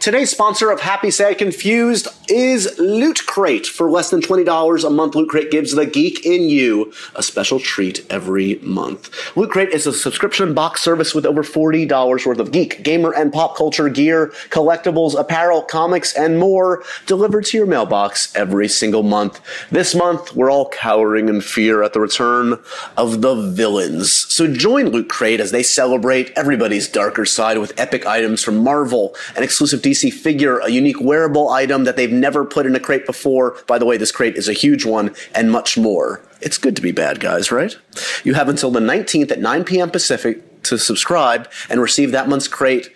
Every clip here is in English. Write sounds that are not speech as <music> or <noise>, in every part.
Today's sponsor of Happy Sad Confused is Loot Crate. For less than $20 a month, Loot Crate gives the geek in you a special treat every month. Loot Crate is a subscription box service with over $40 worth of geek, gamer, and pop culture gear, collectibles, apparel, comics, and more delivered to your mailbox every single month. This month, we're all cowering in fear at the return of the villains. So join Loot Crate as they celebrate everybody's darker side with epic items from Marvel, and exclusive DC figure, a unique wearable item that they've never put in a crate before. By the way, this crate is a huge one, and much more. It's good to be bad guys, right? You have until the 19th at 9 p.m. Pacific to subscribe and receive that month's crate.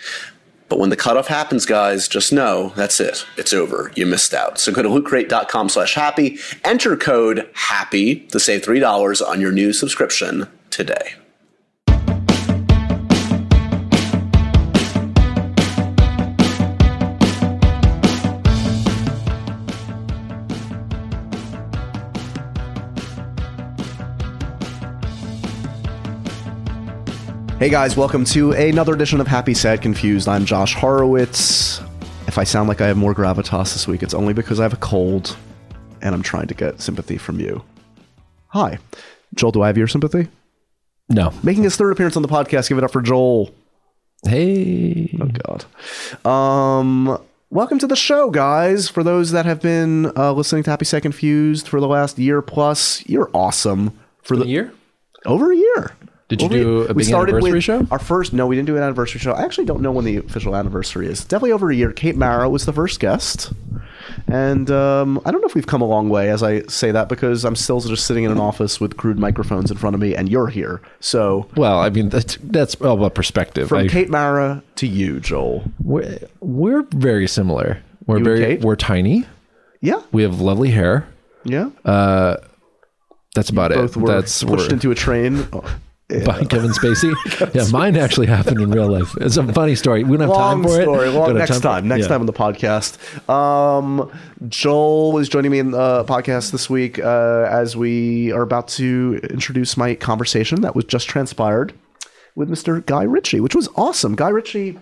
But when the cutoff happens, guys, just know that's it. It's over. You missed out. So go to lootcrate.com slash happy, enter code HAPPY to save $3 on your new subscription today. Hey guys, welcome to another edition of Happy Sad Confused. I'm Josh Horowitz. If I sound like I have more gravitas this week, it's only because I have a cold and I'm trying to get sympathy from you. Hi. Joel, do I have your sympathy? No. Making his third appearance on the podcast, give it up for Joel. Hey. Oh God. Um welcome to the show, guys. For those that have been uh, listening to Happy Sad Confused for the last year plus, you're awesome. For the year? over a year. Did you Over do a big anniversary with show? Our first, no, we didn't do an anniversary show. I actually don't know when the official anniversary is. Definitely over a year. Kate Mara was the first guest, and um, I don't know if we've come a long way as I say that because I'm still just sitting in an office with crude microphones in front of me, and you're here. So Well, I mean that's that's all about perspective. from I- Kate Mara to you, Joel. we're, we're very similar. We're You very we're tiny. Yeah, We have lovely hair. yeah. That's about Both it. were That's pushed we're- into a train. Oh, by Kevin Spacey. <laughs> yeah, mine actually happened in real life. It's a funny story. We don't have long time for story. it. Long, next for- time. Next yeah. time on the podcast. Um, Joel is joining me in the podcast this week uh, as we are about to introduce my conversation that was just transpired with Mr. Guy Ritchie, which was awesome. Guy Ritchie.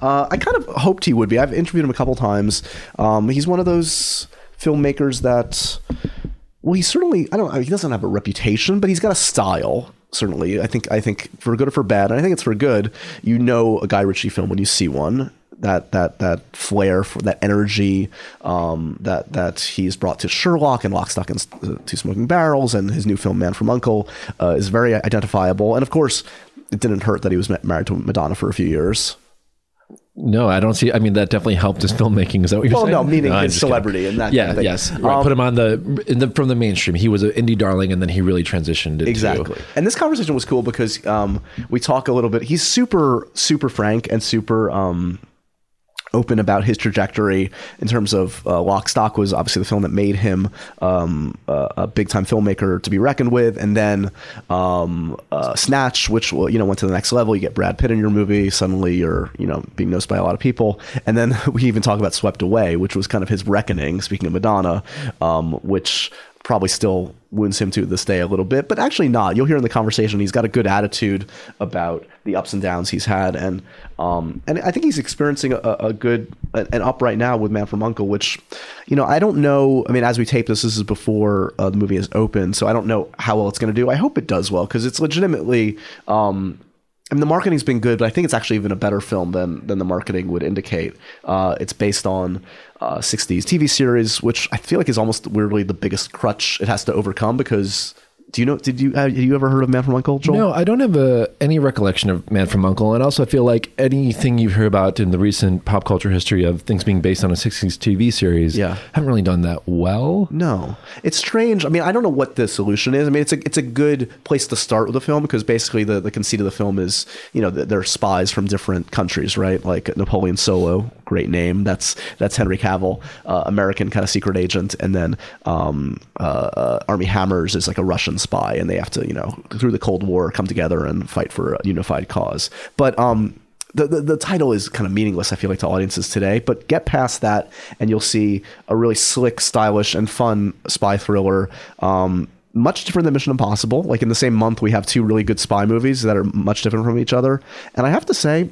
Uh, I kind of hoped he would be. I've interviewed him a couple times. Um, he's one of those filmmakers that, well, he certainly I don't. He doesn't have a reputation, but he's got a style. Certainly, I think. I think for good or for bad, and I think it's for good. You know a Guy Ritchie film when you see one. That that that flair for that energy um, that that he's brought to Sherlock and Lock, Stock, and uh, Two Smoking Barrels, and his new film Man from Uncle uh, is very identifiable. And of course, it didn't hurt that he was married to Madonna for a few years. No, I don't see. I mean, that definitely helped his filmmaking. Is that what you're Well, saying? no, meaning I'm his just kidding. celebrity and that Yeah, kind of thing. yes. Right. Um, Put him on the, in the from the mainstream. He was an indie darling, and then he really transitioned into Exactly. And this conversation was cool because um, we talk a little bit. He's super, super frank and super um, open about his trajectory in terms of uh, Lock Stock was obviously the film that made him um, a, big time filmmaker to be reckoned with, and then um, uh, Snatch, which you know went to the next level. You get Brad Pitt in your movie, suddenly you're you know being noticed by a lot of people, and then <laughs> we even talk about Swept Away, which was kind of his reckoning. Speaking of Madonna, um, which probably still wounds him to this day a little bit, but actually not. You'll hear in the conversation he's got a good attitude about the ups and downs he's had, and um, and I think he's experiencing a, a good an up right now with Man from Uncle, which you know I don't know. I mean, as we tape this, this is before uh, the movie is open, so I don't know how well it's going to do. I hope it does well because it's legitimately. Um, I mean, the marketing's been good, but I think it's actually even a better film than than the marketing would indicate. Uh, it's based on uh, 60s TV series, which I feel like is almost weirdly the biggest crutch it has to overcome because Do you know? Did you have you ever heard of Man from Uncle, Joel? No, I don't have a, any recollection of Man from Uncle, and also I feel like anything you've heard about in the recent pop culture history of things being based on a '60s TV series, Yeah. haven't really done that well. No, it's strange. I mean, I don't know what the solution is. I mean, it's a it's a good place to start with the film because basically the, the conceit of the film is you know they're spies from different countries, right? Like Napoleon Solo, great name. That's that's Henry Cavill, uh, American kind of secret agent, and then um, uh, uh, Armie Hammers is like a Russian spy, and they have to you know through the Cold War come together and fight for a unified cause. But um, the, the, the title is kind of meaningless, I feel like, to audiences today. But get past that, and you'll see a really slick, stylish, and fun spy thriller. Um, much different than Mission Impossible. Like in the same month, we have two really good spy movies that are much different from each other. And I have to say,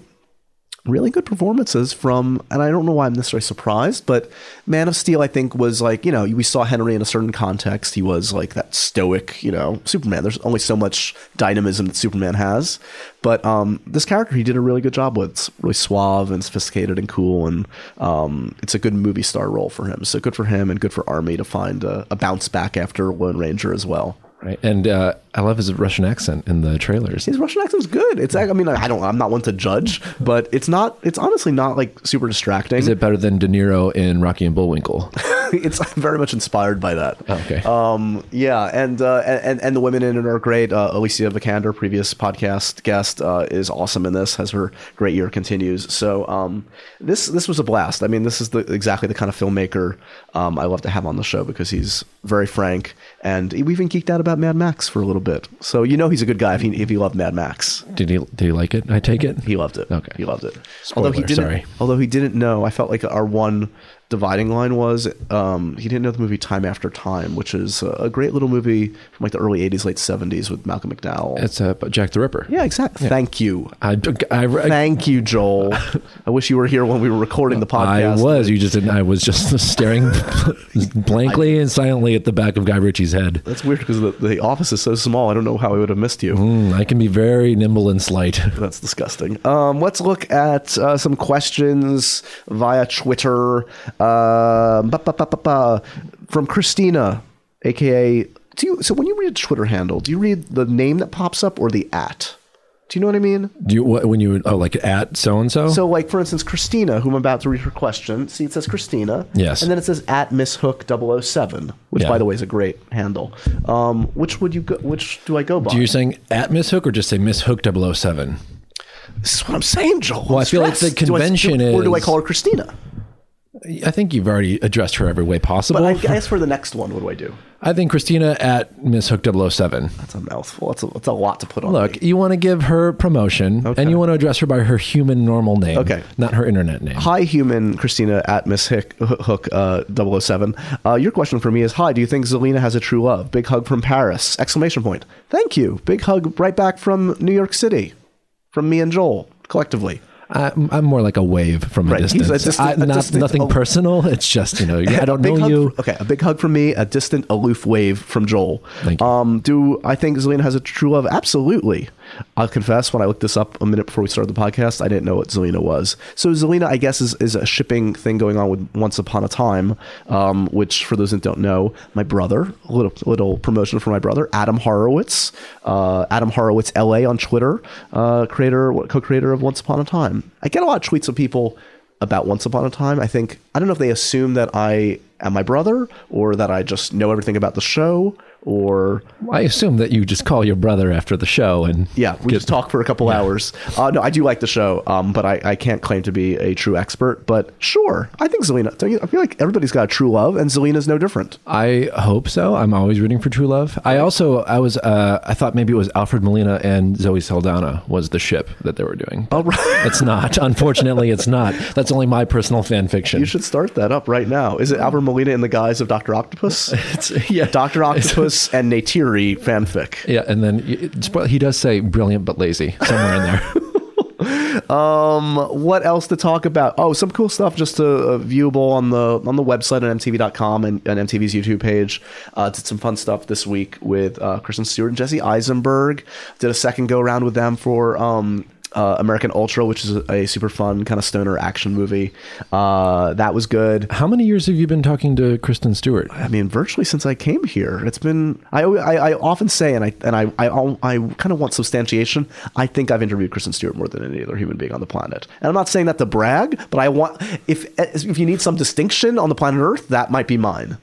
really good performances from, and I don't know why I'm necessarily surprised, but Man of Steel, I think, was like, you know, we saw Henry in a certain context. He was like that stoic, you know, Superman. There's only so much dynamism that Superman has. But um, this character, he did a really good job with. It's really suave and sophisticated and cool. And um, it's a good movie star role for him. So good for him and good for Armie to find a, a bounce back after Lone Ranger as well. Right. And uh, I love his Russian accent in the trailers. His Russian accent's good. It's I mean I don't I'm not one to judge, but it's not it's honestly not like super distracting. Is it better than De Niro in Rocky and Bullwinkle? <laughs> it's very much inspired by that. Okay. Um, yeah, and, uh, and and the women in it are great. Uh, Alicia Vikander, previous podcast guest, uh, is awesome in this. Has her great year continues. So um, this this was a blast. I mean, this is the, exactly the kind of filmmaker um, I love to have on the show because he's very frank, and we even geeked out about Mad Max for a little bit. So you know he's a good guy if he if he loved Mad Max. Did he did he like it? I take it. He loved it. Okay. he loved it. Spoiler, although he didn't, sorry. although he didn't know, I felt like our one dividing line was um, he didn't know the movie Time After Time, which is a great little movie from like the early '80s, late '70s with Malcolm McDowell. It's uh, Jack the Ripper. yeah, exactly. Thank you. I, I, I, Thank you, Joel. I wish you were here when we were recording the podcast. I was. You just didn't. I was just <laughs> staring <laughs> blankly and silently at the back of Guy Ritchie's head. That's weird because the, the office is so small. I don't know how I would have missed you. Mm, I can be very nimble and slight. <laughs> That's disgusting. Um, let's look at uh, some questions via Twitter. Ba- ba- ba- ba- ba. from Christina, aka. Do you, so when you read a Twitter handle, do you read the name that pops up or the at? Do you know what I mean? Do you what, when you oh like at so and so? So, like for instance, Christina, whom I'm about to read her question. See, it says Christina. Yes. And then it says at Miss Hook 007, which Yeah. by the way is a great handle. Um, which would you go? Which do I go by? Do you saying at Miss Hook or just say Miss Hook 007? this is what I'm saying, Joel. Well, I feel like the convention Do I- convention or do I call her Christina? I think you've already addressed her every way possible. But I guess for the next one, what do I do? I think Christina at Miss Hook 007. That's a mouthful. That's a, that's a lot to put on. Look, me. you want to give her promotion Okay. and you want to address her by her human normal name. Okay. Not her internet name. Hi, human Christina at Miss Hick, Hook uh, 007. Uh, your question for me is Hi, do you think Zelena has a true love? Big hug from Paris! Exclamation point. Thank you. Big hug right back from New York City, from me and Joel collectively. I'm, I'm more like a wave from a Right, a distance. distant- I, a not, distant- nothing personal. It's just, you know, <laughs> I don't know hug you. okay, a big hug from me, a distant, aloof wave from Joel. Thank you. Um, do I think Zelena has a true love? Absolutely. I'll confess, when I looked this up a minute before we started the podcast, I didn't know what Zelena was. So Zelena, I guess, is, is a shipping thing going on with Once Upon a Time, um, which, for those that don't know, my brother, a little, little promotion for my brother, Adam Horowitz, uh, Adam Horowitz LA on Twitter, uh, creator, co-creator of Once Upon a Time. I get a lot of tweets of people about Once Upon a Time. I think I don't know if they assume that I am my brother or that I just know everything about the show or I assume that you just call your brother after the show and yeah, we just talk for a couple hours. Uh, no, I do like the show, um, but I, I can't claim to be a true expert. But sure, I think Zelena. you- I feel like everybody's got a true love, and Zelena's no different. I hope so. I'm always rooting for true love. I also I was uh, I thought maybe it was Alfred Molina and Zoe Saldana was the ship that they were doing. All right. <laughs> It's not. Unfortunately, it's not. That's only my personal fan fiction. You should start that up right now. Is it Alfred Molina in the guise of Doctor Octopus? <laughs> It's, yeah, Doctor Octopus and Neytiri fanfic. yeah, and then he does say brilliant but lazy somewhere in there. <laughs> Um, what else to talk about? Oh, some cool stuff just to, uh, viewable on the on the website on MTV.com and, and MTV's YouTube page. Uh, did some fun stuff this week with uh, Kristen Stewart and Jesse Eisenberg. Did a second go around with them for um, uh, American Ultra, which is a, super fun kind of stoner action movie. Uh, that was good. How many years have you been talking to Kristen Stewart? I mean, virtually since I came here, it's been. I I, I often say, and I and I I, I kind of want substantiation. I think I've interviewed Kristen Stewart more than any other human being on the planet, and I'm not saying that to brag, but I want if if you need some distinction on the planet Earth, that might be mine.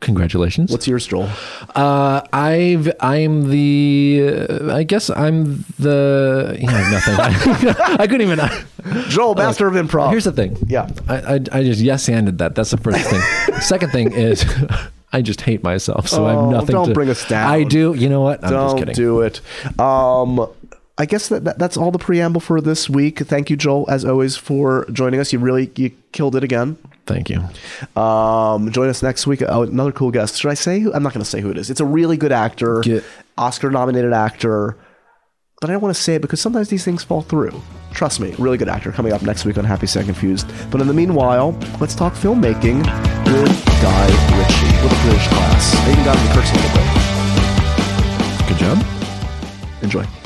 Congratulations. What's yours, Joel? Uh, I've I'm the uh, I guess I'm the you know nothing. <laughs> I, couldn't even. Joel, master of improv. Here's the thing. Yeah. I I, I just yes handed that. That's the first thing. <laughs> Second thing is. <laughs> I just hate myself, so I'm nothing don't to. bring us down. I do. You know what? I'm just Don't kidding. do it. Um, I guess that, that that's all the preamble for this week. Thank you, Joel, as always, for joining us. You really you killed it again. Thank you. Um, join us next week. Oh, another cool guest. Should I say? Who? I'm not going to say who it is. It's a really good actor, Get- Oscar-nominated actor. but I don't want to say it because sometimes these things fall through. Trust me, really good actor coming up next week on Happy Sad Confused. But in the meanwhile, let's talk filmmaking with Guy Ritchie with a British class. I even got him to curse a little bit. Good job. Enjoy.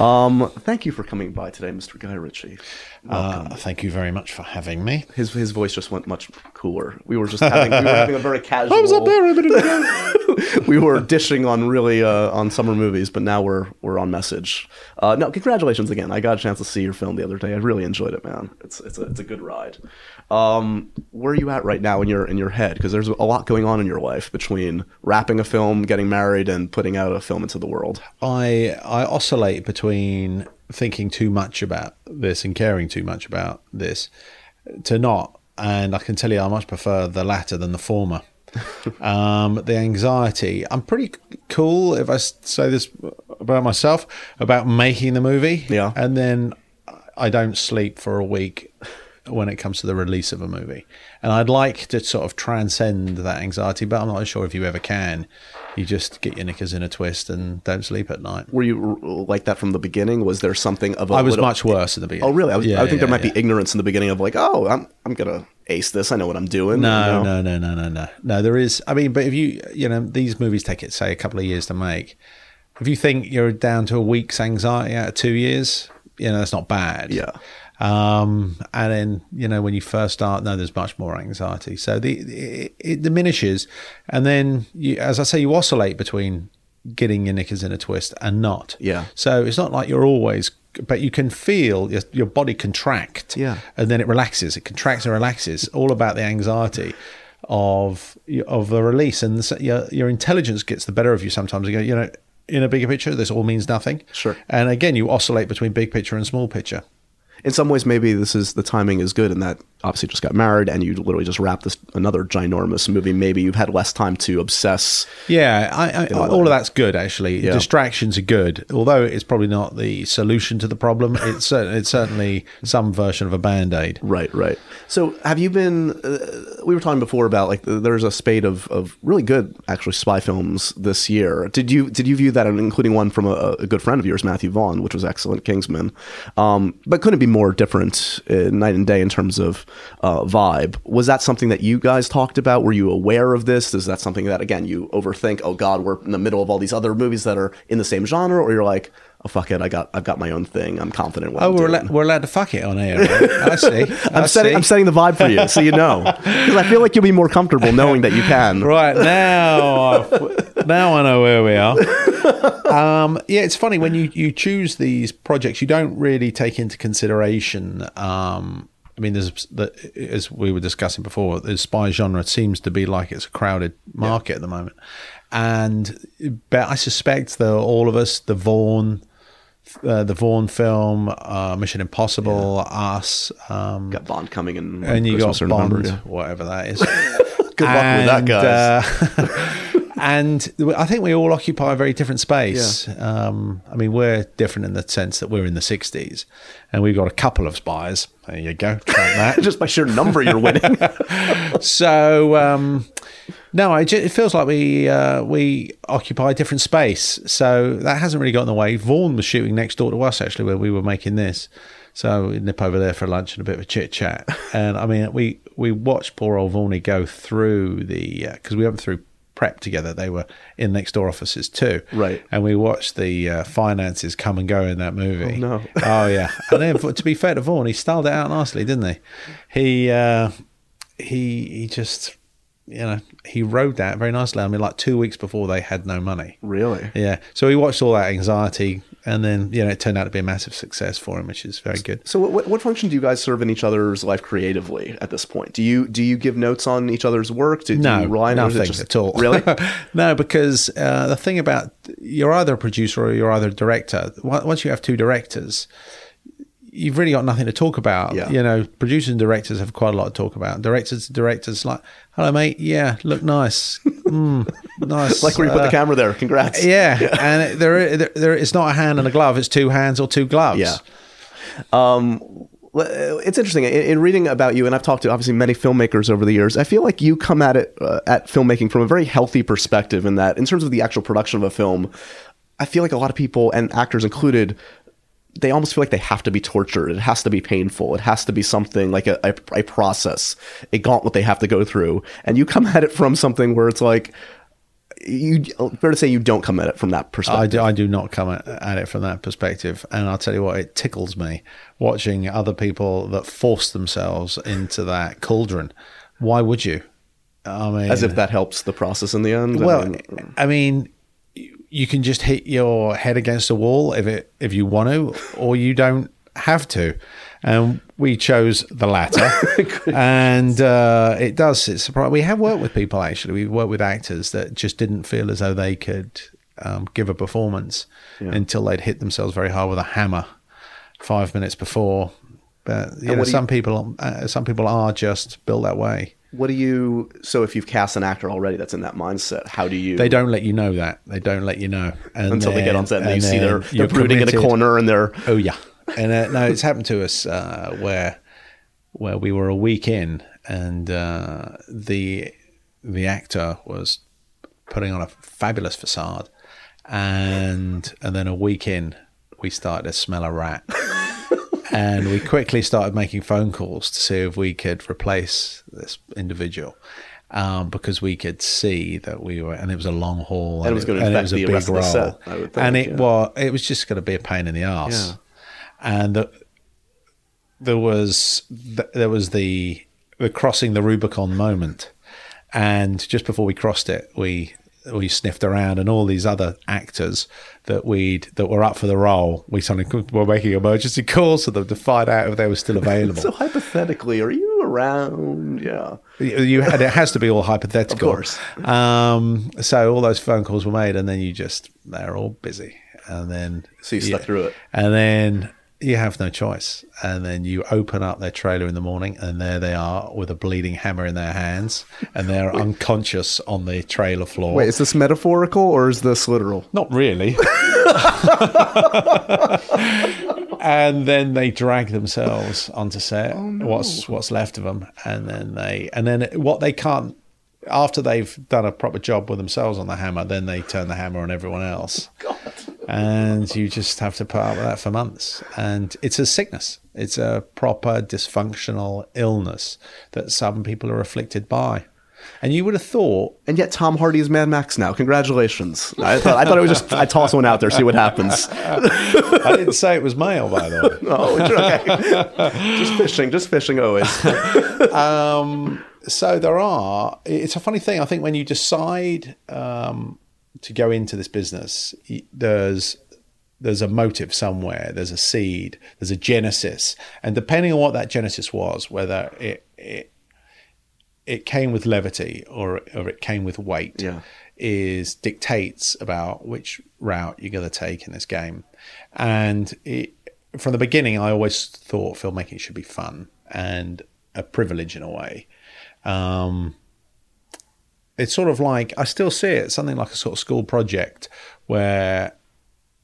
Um, thank you for coming by today, Mr. Guy Ritchie. Uh, thank you very much for having me. His his voice just went much cooler. We were just having we were having a very <laughs> casual. I was up there a minute ago. <laughs> we were dishing on really uh, on summer movies, but now we're we're on message. Uh, no, congratulations again. I got a chance to see your film the other day. I really enjoyed it, man. It's it's a it's a good ride. Um, where are you at right now in your in your head? Because there's a lot going on in your life between wrapping a film, getting married, and putting out a film into the world. I I oscillate between thinking too much about this and caring too much about this to not. And I can tell you, I much prefer the latter than the former. <laughs> um, the anxiety. I'm pretty cool if I say this about myself about making the movie. Yeah. And then I don't sleep for a week when it comes to the release of a movie. And I'd like to sort of transcend that anxiety, but I'm not sure if you ever can. You just get your knickers in a twist and don't sleep at night. Were you like that from the beginning? Was there something of a I was little- much worse in the beginning. Oh, really? I, was, Yeah, I would think yeah, there might yeah. be ignorance in the beginning of like, oh, I'm I'm gonna ace this. I know what I'm doing. No, you know? no, no, no, no, no. No, there is. I mean, but if you, you know, these movies take it, say, a couple of years to make. If you think you're down to a week's anxiety out of two years, you know, that's not bad. Yeah. Um, and then, you know, when you first start, no, there's much more anxiety. So the it, it diminishes. And then, you, as I say, you oscillate between getting your knickers in a twist and not. Yeah. So it's not like you're always, but you can feel your, your body contract. Yeah. And then it relaxes. It contracts and relaxes. All about the anxiety of of the release, and so your your intelligence gets the better of you sometimes. You go, you know, in a bigger picture, this all means nothing. Sure. And again, you oscillate between big picture and small picture. In some ways maybe this is the timing is good in that obviously just got married and you literally just wrapped this another ginormous movie maybe you've had less time to obsess Yeah, I, I, all of that's good actually. Yeah. Distractions are good, although it's probably not the solution to the problem. It's it's certainly some version of a band aid. right right so have you been uh, we were talking before about like there's a spate of, of really good actually spy films this year did you did you view that including one from a, a good friend of yours matthew vaughn which was excellent kingsman um, but couldn't be more different uh, night and day in terms of uh, vibe. Was that something that you guys talked about? Were you aware of this? Is that something that again you overthink oh god we're in the middle of all these other movies that are in the same genre? Or you're like oh fuck it i got i've got my own thing i'm confident what Oh, I'm we're, we're allowed to fuck it on air. right? <laughs> I see. I'm I setting, see. I'm setting the vibe for you, so you know, <laughs> because I feel like you'll be more comfortable knowing that you can. Right now, I've- <laughs> now I know where we are. Um, yeah, it's funny when you you choose these projects, you don't really take into consideration. Um, I mean, there's the, as we were discussing before, the spy genre seems to be like it's a crowded market at the moment, and but I suspect that all of us, the Vaughan. Uh, the Vaughan film, uh, Mission Impossible, Us, um, Got Bond coming in, and you got Bond, yeah. whatever that is. <laughs> Good luck with that, guys. uh, <laughs> and I think we all occupy a very different space. Um, I mean, we're different in the sense that we're in the 60s and we've got a couple of spies. There you go. <laughs> Just by sheer number, you're winning. so, um, no, I ju- it feels like we uh, we occupy a different space. So that hasn't really got in the way. Vaughan was shooting next door to us, actually, where we were making this. So we nip over there for lunch and a bit of a chit chat. <laughs> And I mean, we we watched poor old Vaughany go through the because we went through prep together. They were in next door offices too, Right. And we watched the uh, finances come and go in that movie. no. <laughs> oh yeah. And then to be fair to Vaughan, he styled it out nicely, didn't he? He uh, he he just you know he rode that very nicely. I mean, like two weeks before they had no money. really? Yeah. So he watched all that anxiety, and then you know it turned out to be a massive success for him, which is very good. So, what, what function do you guys serve in each other's life creatively at this point? Do you do you give notes on each other's work? Do, do you rely on nothing just- at all. Really? <laughs> no, because uh, the thing about you're either a producer or you're either a director. Once you have two directors, you've really got nothing to talk about. Yeah. You know, producers and directors have quite a lot to talk about. Directors, directors, like, hello, mate. Yeah, look nice. Mm, <laughs> nice. like where you put Uh, the camera there. Congrats. <laughs> Yeah, and it- there, there, there, it's not a hand and a glove. It's two hands or two gloves. Yeah. Um, uh, it's interesting in, in reading about you, and I've talked to obviously many filmmakers over the years. I feel like you come at it uh, at filmmaking from a very healthy perspective. In that, in terms of the actual production of a film, I feel like a lot of people and actors included. They almost feel like they have to be tortured. It has to be painful. It has to be something like a, a, a process, a gauntlet they have to go through. And you come <laughs> at it from something where it's like, you fair to say you don't come at it from that I perspective. do, I do not come at, at it from that perspective. And I'll tell you what, it tickles me watching other people that force themselves into that cauldron. Why would you? I mean, As if that helps the process in the end. I well, mean, I mean, you can just hit your head against a wall if it if you want to, or you don't have to. And we chose the latter, <laughs> and uh, it does. It's surprising. We have worked with people actually. We've worked with actors that just didn't feel as though they could um, give a performance until they'd hit themselves very hard with a hammer five minutes before. But you know, do you- some people, uh, some people are just built that way. What do you? So if you've cast an actor already that's in that mindset, how do you? They don't let you know that. They don't let you know and until they get on set and, and you see they're, they're brooding in a corner and they're Oh yeah, and uh, no, it's happened to us uh, where where we were a week in, and uh, the the actor was putting on a fabulous facade, and and then a week in, we started to smell a rat. <laughs> and we quickly started making phone calls to see if we could replace this individual. Um, because we could see that we were, and it was a long haul, And it was gonna affect the rest of the set, I would think, and it yeah. was, it was just going to be a pain in the ass. And the, there was, th- there was the, the crossing the Rubicon moment, and just before we crossed it, we we sniffed around, and all these other actors that we'd that were up for the role, we suddenly were making emergency calls to them to find out if they were still available. <laughs> so hypothetically, are you around? Yeah. You had, it has to be all hypothetical, Of course. Um, so all those phone calls were made, and then you just they're all busy, and then So you stuck through it. and then you have no choice, and then you open up their trailer in the morning, and there they are with a bleeding hammer in their hands, and they're unconscious on the trailer floor. Wait, is this metaphorical or is this literal? Not really. <laughs> and then they drag themselves onto set. Oh, what's what's left of them, and then they and then what they can't after they've done a proper job with themselves on the hammer, then they turn the hammer on everyone else. And you just have to put up with that for months. And it's a sickness. It's a proper dysfunctional illness that some people are afflicted by. And you would have thought And yet Tom Hardy is Mad Max now. Congratulations. I thought, I thought it was just I toss one out there, see what happens. <laughs> I didn't say it was male, by the way. <laughs> Oh, okay. just fishing, just fishing always. <laughs> so there are it's a funny thing i think when you decide um, to go into this business there's there's a motive somewhere there's a seed there's a genesis. And depending on what that genesis was whether it it, it came with levity or or it came with weight Yeah. is dictates about which route you're going to take in this game. And it, from the beginning i always thought filmmaking should be fun and a privilege in a way. Um, it's sort of like I still see it something like a sort of school project where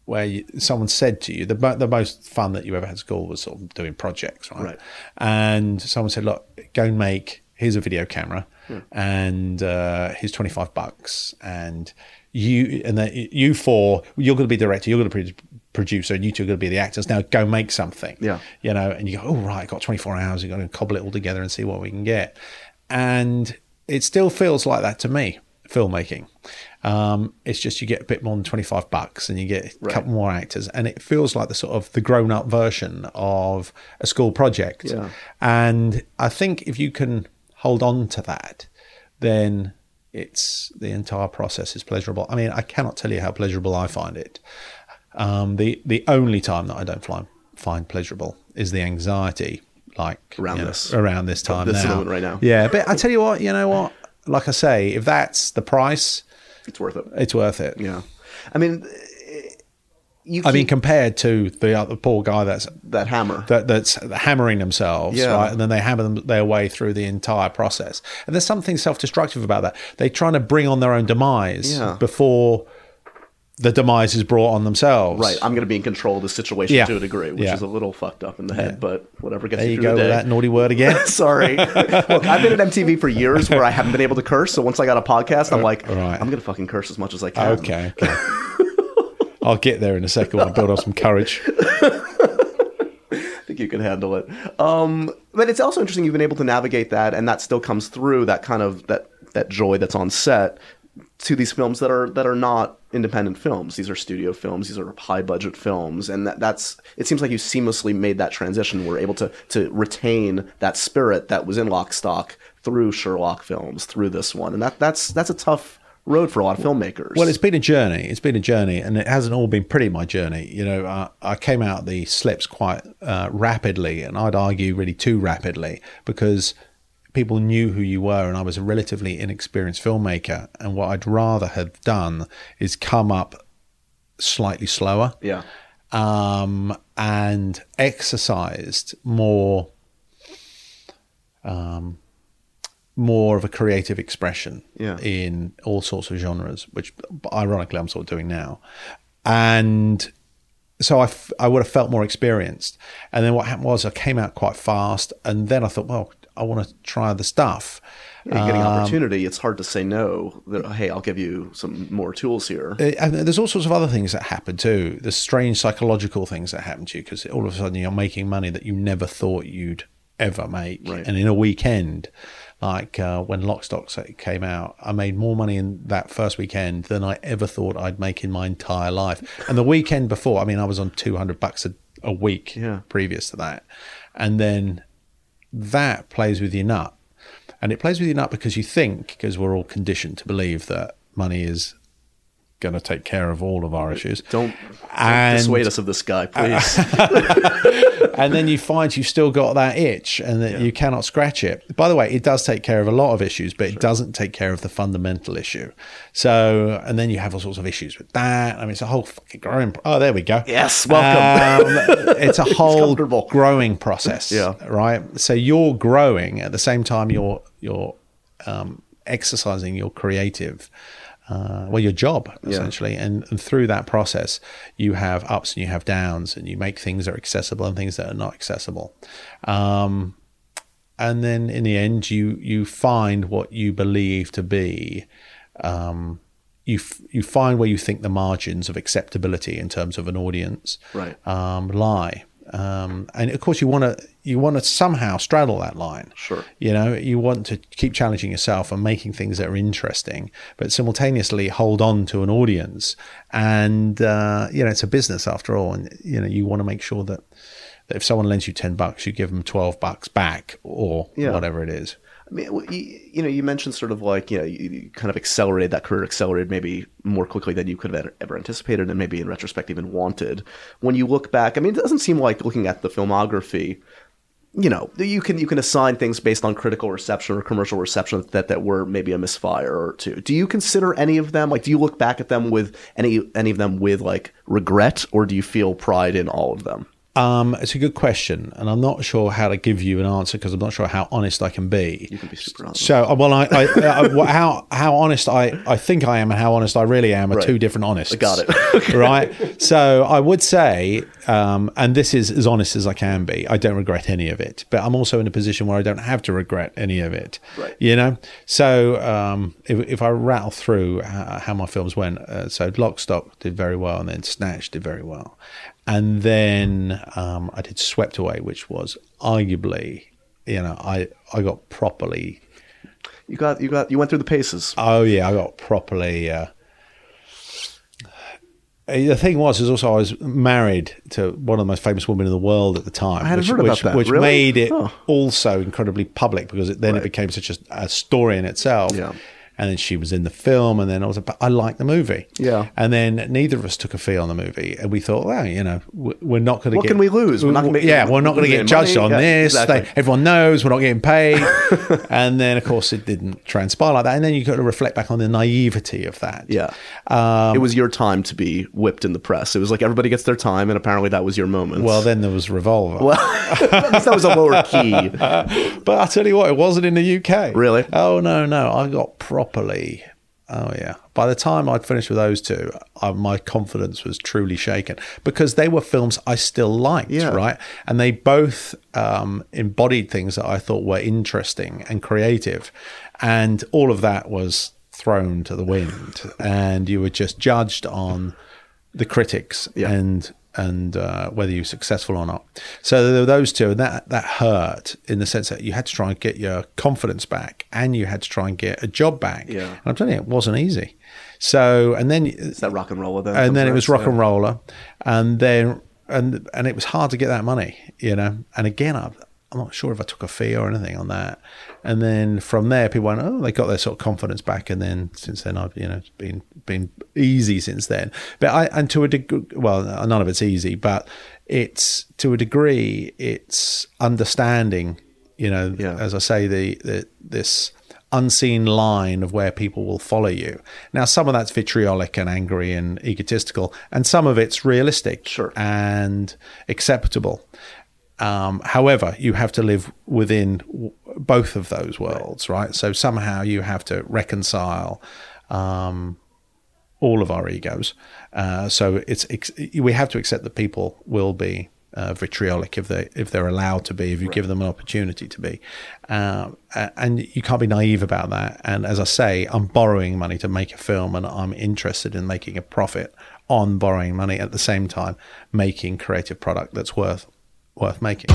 where you, someone said to you the the most fun that you ever had at school was sort of doing projects, right? Right. And someone said, "Look, go and make here's a video camera, and uh, here's twenty five bucks, and you and then you four, you're going to be director, you're going to be producer, and you two are going to be the actors. Now go make something, Yeah. you know." And you go, "Oh right, got twenty four hours. You're going to cobble it all together and see what we can get." And it still feels like that to me, filmmaking. Um, it's just you get a bit more than 25 bucks and you get a couple more actors and it feels like the sort of the grown up version of a school project. Yeah. And I think if you can hold on to that, then it's the entire process is pleasurable. I mean, I cannot tell you how pleasurable I find it. Um, the the only time that I don't find find pleasurable is the anxiety, like Around you know, this. around this time This now. moment right now. Yeah, but I tell you what, you know what? Like I say, if that's the price, It's worth it. it's worth it. Yeah. I mean, uh, you I mean, compared to the other poor guy that's that hammer. that, that's hammering themselves, Yeah. right? And then they hammer them, their way through the entire process. And there's something self-destructive about that. They're trying to bring on their own demise Yeah. before the demise is brought on themselves. Right, I'm going to be in control of the situation Yeah. to a degree, which Yeah. is a little fucked up in the head, but whatever gets There you you through go the day. that naughty word again. <laughs> Sorry. <laughs> Look, I've been at MTV for years where I haven't been able to curse. So once I got a podcast, I'm like, right. I'm going to fucking curse as much as I can. okay. okay. <laughs> I'll get there in a second when I build up some courage. I think you can handle it. Um, but it's also interesting you've been able to navigate that, and that still comes through that kind of that that joy that's on set to these films that are that are not independent films. These are studio films. These are high budget films, and that, that's it seems like you seamlessly made that transition. We're able to to retain that spirit that was in Lock Stock through Sherlock films, through this one, and that that's that's a tough road for a lot of filmmakers. Well, it's been a journey. It's been a journey, and it hasn't all been pretty. My journey, you know, uh, I came out the slips quite uh, rapidly, and I'd argue really too rapidly because people knew who you were, and I was a relatively inexperienced filmmaker. And what I'd rather have done is come up slightly slower, yeah, um, and exercised more, um, more of a creative expression Yeah. in all sorts of genres, which ironically I'm sort of doing now, and so I, f- I would have felt more experienced. And then what happened was I came out quite fast, and then I thought, well, I want to try the stuff. Yeah, getting Um, opportunity. It's hard to say no. That, hey, I'll give you some more tools here. Uh, and there's all sorts of other things that happen too. There's strange psychological things that happen to you because all of a sudden you're making money that you never thought you'd ever make. Right. And in a weekend, like uh, when Lockstock came out, I made more money in that first weekend than I ever thought I'd make in my entire life. And the weekend before, I mean, I was on 200 bucks a, a week Yeah. previous to that. And then that plays with your nut. And it plays with your nut because you think, because we're all conditioned to believe that money is going to take care of all of our issues. Don't, don't And- dissuade us of this guy, please. <laughs> Uh, and then you find you've still got that itch and that you cannot scratch it. By the way, it does take care of a lot of issues, but it doesn't take care of the fundamental issue. So, and then you have all sorts of issues with that. I mean, it's a whole fucking growing. Oh, there we go. Yes, welcome. Um, <laughs> it's a whole comfortable. growing process. Yeah. Right. So you're growing at the same time you're you're um, exercising your creative. Uh, well, your job essentially, and, and through that process, you have ups and you have downs, and you make things that are accessible and things that are not accessible. Um, and then in the end, you you find what you believe to be. Um, you f- you find where you think the margins of acceptability in terms of an audience Right. um, lie. Um, and of course, you want to you want to somehow straddle that line. Sure. You know, you want to keep challenging yourself and making things that are interesting, but simultaneously hold on to an audience. And uh, you know, it's a business after all, and you know, you want to make sure that, that if someone lends you ten bucks, you give them twelve bucks back, or Yeah. whatever it is. I mean, you, you know, you mentioned sort of like, you know, you, you kind of accelerated that career, accelerated maybe more quickly than you could have ever anticipated, and maybe in retrospect even wanted. When you look back, I mean, it doesn't seem like looking at the filmography, you know, you can you can assign things based on critical reception or commercial reception that that were maybe a misfire or two. Do you consider any of them like? Do you look back at them with any any of them with like regret, or do you feel pride in all of them? Um, it's a good question, and I'm not sure how to give you an answer because I'm not sure how honest I can be. You can be super honest. So, uh, well, I, I, I how how honest I, I think I am and how honest I really am are Right. two different honests. got it. <laughs> right. So I would say, um, and this is as honest as I can be. I don't regret any of it, but I'm also in a position where I don't have to regret any of it. Right. You know. So um, if if I rattle through how, how my films went, uh, so Lock, Stock did very well, and then Snatch did very well, and then um, I did Swept Away, which was arguably, you know, I I got properly. You got you got you went through the paces. Oh yeah, I got properly. Uh, the thing was, is also I was married to one of the most famous women in the world at the time. I hadn't which, heard about which, that. Which Really? made it Oh. also incredibly public because it, then it became such a, a story in itself. Yeah. And then she was in the film, and then I was, but I like the movie. Yeah. And then neither of us took a fee on the movie, and we thought, well, you know, we- we're not going to get What get. can we lose? We're not gonna make- yeah, we're not going to get judged money. on Yeah, this. exactly. They- everyone knows we're not getting paid. <laughs> and then, of course, it didn't transpire like that. And then you got to reflect back on the naivety of that. Yeah. Um, it was your time to be whipped in the press. It was like everybody gets their time, and apparently that was your moment. Well, then there was Revolver. well, <laughs> that was a lower key. <laughs> but I tell you what, it wasn't in the UK. Really? Oh no, no, I got properly. Oh yeah. By the time I'd finished with those two, I, my confidence was truly shaken because they were films I still liked, Yeah. right? And they both um, embodied things that I thought were interesting and creative, and all of that was thrown to the wind, and you were just judged on the critics Yeah. and and uh, whether you're successful or not. So there were those two, and that that hurt in the sense that you had to try and get your confidence back, and you had to try and get a job back. Yeah. and I'm telling you, it wasn't easy. So and then It's that rock and roller then. and then it was rock yeah. and roller, and then and and it was hard to get that money, you know. And again, I'm, I'm not sure if I took a fee or anything on that. And then from there, people went, oh, they got their sort of confidence back. And then since then, I've you know it's been been easy since then. But I and to a degree, well, none of it's easy, but it's to a degree, it's understanding, you know, Yeah. as I say, the, the this unseen line of where people will follow you. Now, some of that's vitriolic and angry and egotistical, and some of it's realistic Sure. and acceptable. Um, however, you have to live within w- both of those worlds, right? So somehow you have to reconcile um, all of our egos. Uh, so it's, we have to accept that people will be uh, vitriolic if they if they're allowed to be if you give them an opportunity to be, um, and you can't be naive about that. And as I say, I'm borrowing money to make a film, and I'm interested in making a profit on borrowing money at the same time making creative product that's worth worth making.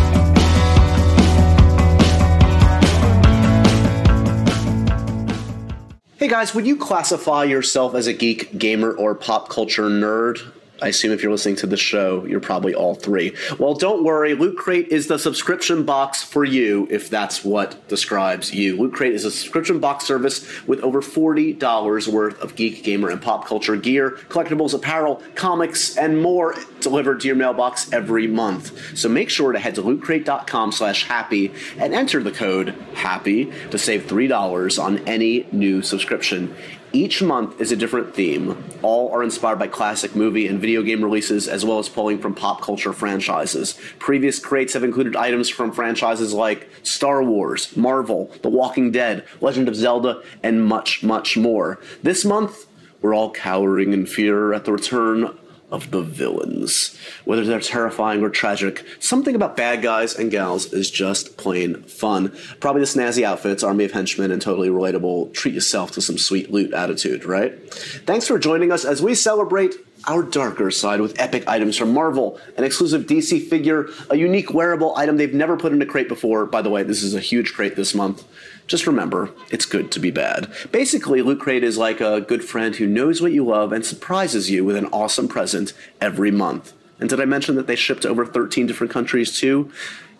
Hey guys, would you classify yourself as a geek, gamer, or pop culture nerd? I assume if you're listening to the show, you're probably all three. Well, don't worry. Loot Crate is the subscription box for you if that's what describes you. Loot Crate is a subscription box service with over $40 worth of geek, gamer, and pop culture gear, collectibles, apparel, comics, and more delivered to your mailbox every month. So make sure to head to lootcrate.com slash happy and enter the code HAPPY to save $3 on any new subscription. Each month is a different theme. All are inspired by classic movie and video game releases, as well as pulling from pop culture franchises. Previous crates have included items from franchises like Star Wars, Marvel, The Walking Dead, Legend of Zelda, and much, much more. This month, we're all cowering in fear at the return of the villains. Whether they're terrifying or tragic, something about bad guys and gals is just plain fun. Probably the snazzy outfits, army of henchmen, and totally relatable treat yourself to some sweet loot attitude, right? Thanks for joining us as we celebrate our darker side with epic items from Marvel, an exclusive DC figure, a unique wearable item they've never put in a crate before. By the way, this is a huge crate this month. Just remember, it's good to be bad. Basically, Loot Crate is like a good friend who knows what you love and surprises you with an awesome present every month. And did I mention that they ship to over 13 different countries too?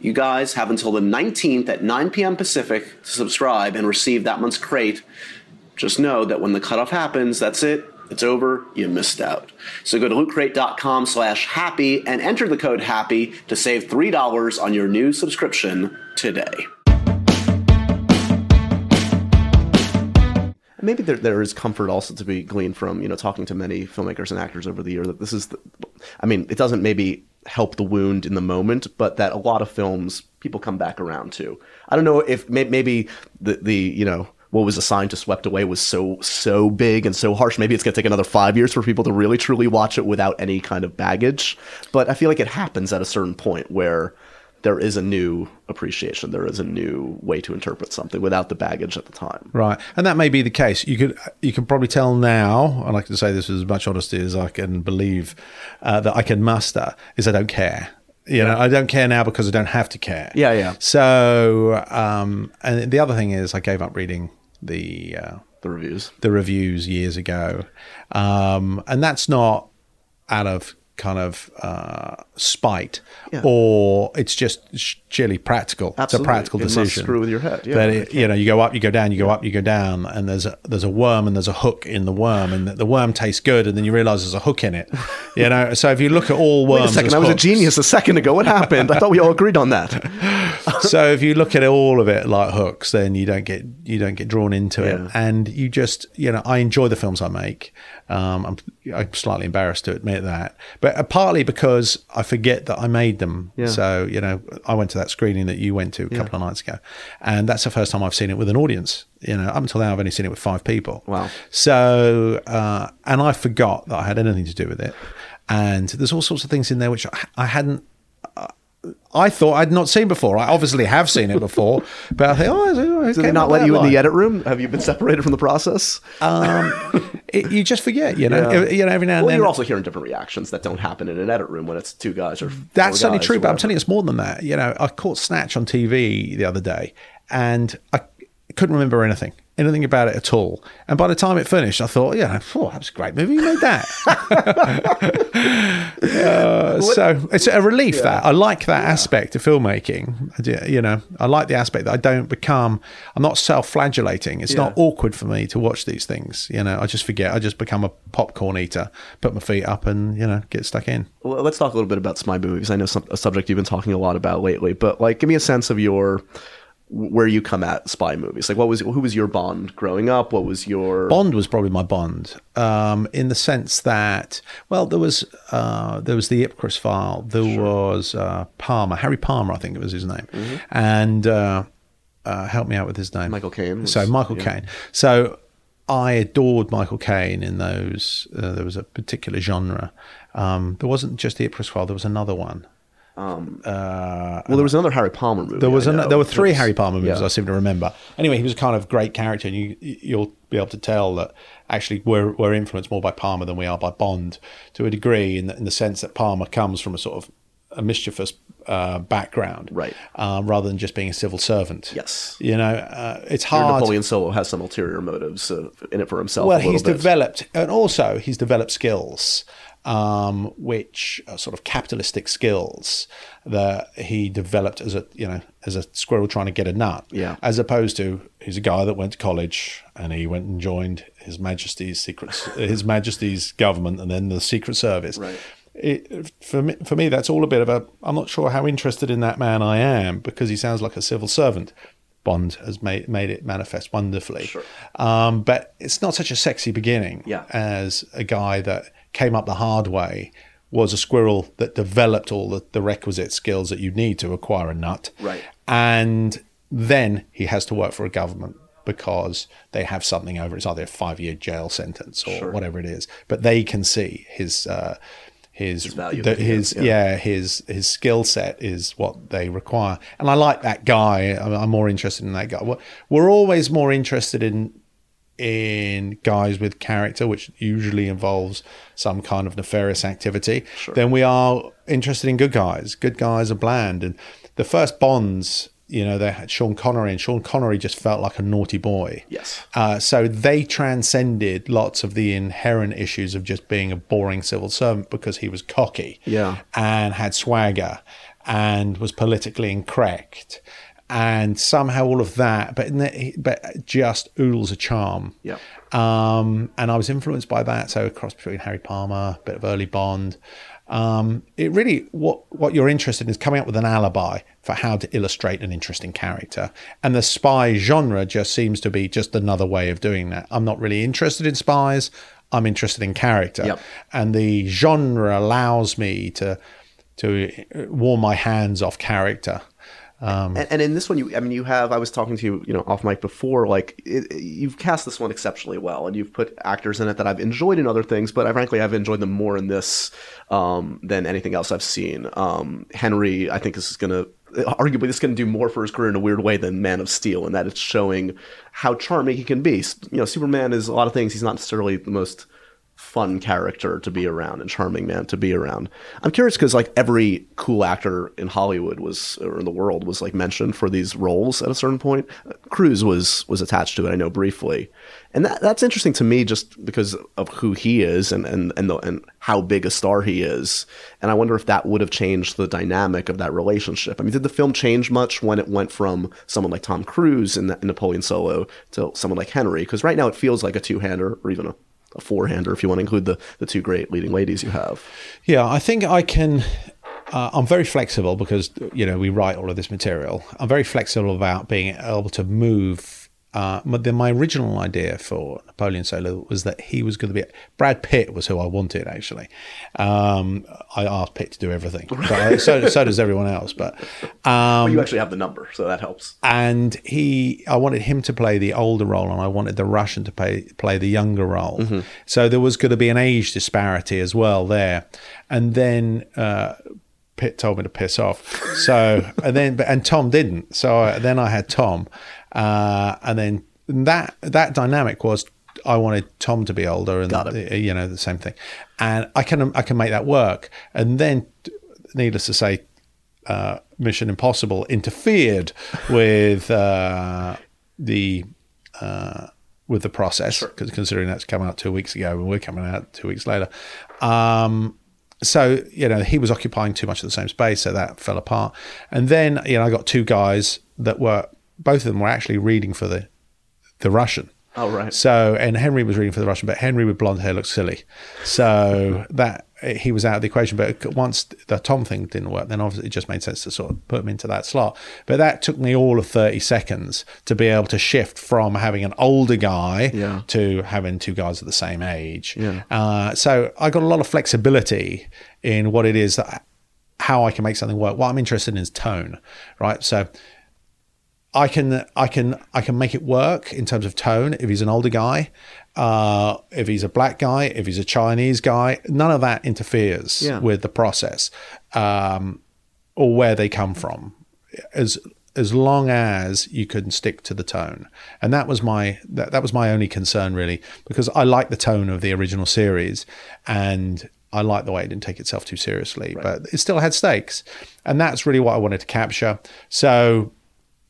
You guys have until the 19th at 9 p.m. Pacific to subscribe and receive that month's crate. Just know that when the cutoff happens, that's it. It's over. You missed out. So go to lootcrate.com slash happy and enter the code happy to save $3 on your new subscription today. Maybe there, there is comfort also to be gleaned from you know talking to many filmmakers and actors over the year that this is the, i mean it doesn't maybe help the wound in the moment but that a lot of films people come back around to. I don't know if may, maybe the the you know what was assigned to swept away was so so big and so harsh maybe it's going to take another five years for people to really truly watch it without any kind of baggage. But i feel like it happens at a certain point where there is a new appreciation there is a new way to interpret something without the baggage at the time Right, and that may be the case. You could you can probably tell now. And I like to say this with as much honesty as I can believe uh, that I can muster. Is I don't care. You know, I don't care now because I don't have to care. Yeah, yeah. So, um, and the other thing is, I gave up reading the uh, the reviews the reviews years ago, um, and that's not out of kind of uh, spite, Yeah. or it's just sheerly practical. Absolutely. It's a practical It must decision. screw with your head, yeah. That it, you know, you go up, you go down, you go up, you go down, and there's a there's a worm and there's a hook in the worm, and the, the worm tastes good, and then you realise there's a hook in it. <laughs> You know, so if you look at all worms, Wait a second, I was a genius a second ago. What happened? I thought we all agreed on that. <laughs> so if you look at all of it like hooks, then you don't get you don't get drawn into Yeah. it, and you just you know I enjoy the films I make. Um, I'm I'm slightly embarrassed to admit that, but uh, partly because I forget that I made them. Yeah. So you know, I went to that screening that you went to a couple of nights ago, and that's the first time I've seen it with an audience. You know, up until now I've only seen it with five people. Wow. So uh, and I forgot that I had anything to do with it, and there's all sorts of things in there which I, I hadn't. I thought I'd not seen before. I obviously have seen it before, <laughs> but I think, oh, okay, Did they not let you in the edit room? Have you been separated from the process? Um, <laughs> it, you just forget, you know. Yeah. You know, every now and well, then. you're also hearing different reactions that don't happen in an edit room when it's two guys or That's certainly true, or but I'm telling you, it's more than that. You know, I caught Snatch on TV the other day, and I couldn't remember anything, anything about it at all. And by the time it finished, I thought, yeah, oh, that was a great movie. You made that. <laughs> Uh, so it's a relief that I like that aspect of filmmaking. You know, I like the aspect that I don't become. I'm not self-flagellating. It's not awkward for me to watch these things. You know, I just forget. I just become a popcorn eater, put my feet up, and you know, get stuck in. Well, let's talk a little bit about spy movies. I know some, a subject you've been talking a lot about lately, but like, give me a sense of your where you come at spy movies. Like, what was who was your Bond growing up? What was your Bond was probably my Bond, um, in the sense that well, there was uh, there was the Ipcress file, there was uh, Palmer, Harry Palmer, I think it was his name, and uh, uh, help me out with his name, Mm-hmm. Michael Caine was- so Michael yeah. Caine. So I adored Michael Caine in those. Uh, there was a particular genre. Um, there wasn't just the Ipcress file. There was another one. Well, there was another Harry Palmer movie. There was an, there were three There's- Harry Palmer movies yeah. I seem to remember. Anyway, he was a kind of great character, and you you'll be able to tell that actually we're we're influenced more by Palmer than we are by Bond to a degree, in the, in the sense that Palmer comes from a sort of a mischievous uh, background, Right. Um, rather than just being a civil servant. Yes. you know, uh, it's Your hard. Napoleon Solo has some ulterior motives uh, in it for himself. Well, a he's bit. developed, and also he's developed skills, um, which are sort of capitalistic skills that he developed as a you know as a squirrel trying to get a nut. Yeah. As opposed to he's a guy that went to college and he went and joined His Majesty's secret, His Majesty's government, and then the Secret Service. Right. It, for me, for me, that's all a bit of a. I'm not sure how interested in that man I am because he sounds like a civil servant. Bond has made made it manifest wonderfully. Sure. Um, but it's not such a sexy beginning Yeah. as a guy that came up the hard way, was a squirrel that developed all the, the requisite skills that you need to acquire a nut. Right. And then he has to work for a government because they have something over it's either a five year jail sentence or whatever it is. But they can see his uh, his value the- that he has, his yeah. yeah his his skill set is what they require and i like that guy i'm, I'm more interested in that guy we're, we're always more interested in in guys with character which usually involves some kind of nefarious activity then we are interested in good guys good guys are bland and the first bonds you know they had sean connery and sean connery just felt like a naughty boy Yes. uh, so they transcended lots of the inherent issues of just being a boring civil servant because he was cocky Yeah. and had swagger and was politically incorrect. And somehow all of that, but the, but just oodles of charm. Yeah. Um, and I was influenced by that. So a cross between Harry Palmer, a bit of early Bond. Um, it really what what you're interested in is coming up with an alibi for how to illustrate an interesting character, and the spy genre just seems to be just another way of doing that. I'm not really interested in spies. I'm interested in character, Yep. and the genre allows me to to warm my hands off character. And, and in this one, you I mean, you have. I was talking to you, you know, off mic before. Like, it- you've cast this one exceptionally well, and you've put actors in it that I've enjoyed in other things, but I frankly I've enjoyed them more in this um, than anything else I've seen. Um, Henry, I think, is going to arguably this is going to do more for his career in a weird way than Man of Steel, in that it's showing how charming he can be. You know, Superman is a lot of things. He's not necessarily the most fun character to be around and charming man to be around. I'm curious because like every cool actor in Hollywood was or in the world was like mentioned for these roles at a certain point. Cruise was was attached to it. I know briefly, and that that's interesting to me just because of who he is and and and, the, and how big a star he is. And I wonder if that would have changed the dynamic of that relationship. I mean, did the film change much when it went from someone like Tom Cruise in, in Napoleon Solo to someone like Henry? Because right now it feels like a two hander or even a a four hander if you want to include the, the two great leading ladies you have. Yeah, I think I can. Uh, I'm very flexible because you know we write all of this material. I'm very flexible about being able to move uh, my, then my original idea for Napoleon Solo was that he was going to be Brad Pitt was who I wanted actually. Um, I asked Pitt to do everything, <laughs> but, so so does everyone else. But um, you actually have the number, so that helps. and he I wanted him to play the older role and I wanted the Russian to play play the younger role. Mm-hmm. So there was going to be an age disparity as well there. And then uh Pitt told me to piss off. So <laughs> and then and Tom didn't. So I, then I had Tom. Uh and then that that dynamic was I wanted Tom to be older and uh, you know the same thing. And I can I can make that work. And then needless to say uh, Mission Impossible interfered with uh, the uh, with the process because considering that's come out two weeks ago and we're coming out two weeks later. Um, so you know he was occupying too much of the same space, so that fell apart. And then you know I got two guys that were both of them were actually reading for the the Russian. Oh, right. So, and Henry was reading for the Russian, but Henry with blonde hair looks silly. So that he was out of the equation. But once the Tom thing didn't work, then obviously it just made sense to sort of put him into that slot. But that took me all of 30 seconds to be able to shift from having an older guy Yeah. to having two guys of the same age. Yeah. Uh, so I got a lot of flexibility in what it is that how I can make something work. What I'm interested in is tone, right? So I can I can I can make it work in terms of tone if he's an older guy, uh, if he's a black guy, if he's a Chinese guy, none of that interferes Yeah. with the process um, or where they come from, as as long as you can stick to the tone. And that was my that, that was my only concern really because I like the tone of the original series and I like the way it didn't take itself too seriously, but it still had stakes, and that's really what I wanted to capture. So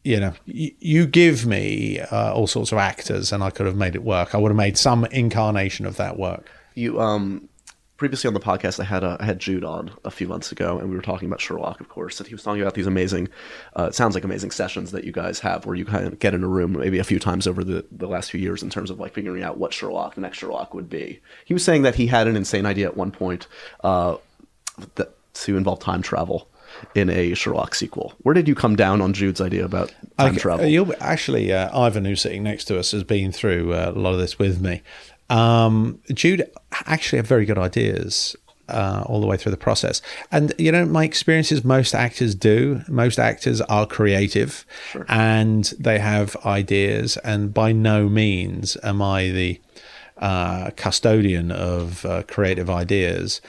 you know, you, give me uh, all sorts of actors, and I could have made it work. I would have made some incarnation of that work. You um previously on the podcast I had uh, I had Jude on a few months ago and we were talking about Sherlock of course and he was talking about these amazing uh, it sounds like amazing sessions that you guys have where you kind of get in a room maybe a few times over the, the last few years in terms of like figuring out what Sherlock the next Sherlock would be. He was saying that he had an insane idea at one point uh, that, to involve time travel in a Sherlock sequel. Where did you come down on Jude's idea about time Okay, travel? You'll, actually, uh, Ivan, who's sitting next to us, has been through uh, a lot of this with me. Um, Jude actually had very good ideas uh, all the way through the process. And, you know, my experience is most actors do. Most actors are creative and they have ideas. And by no means am I the uh, custodian of uh, creative ideas.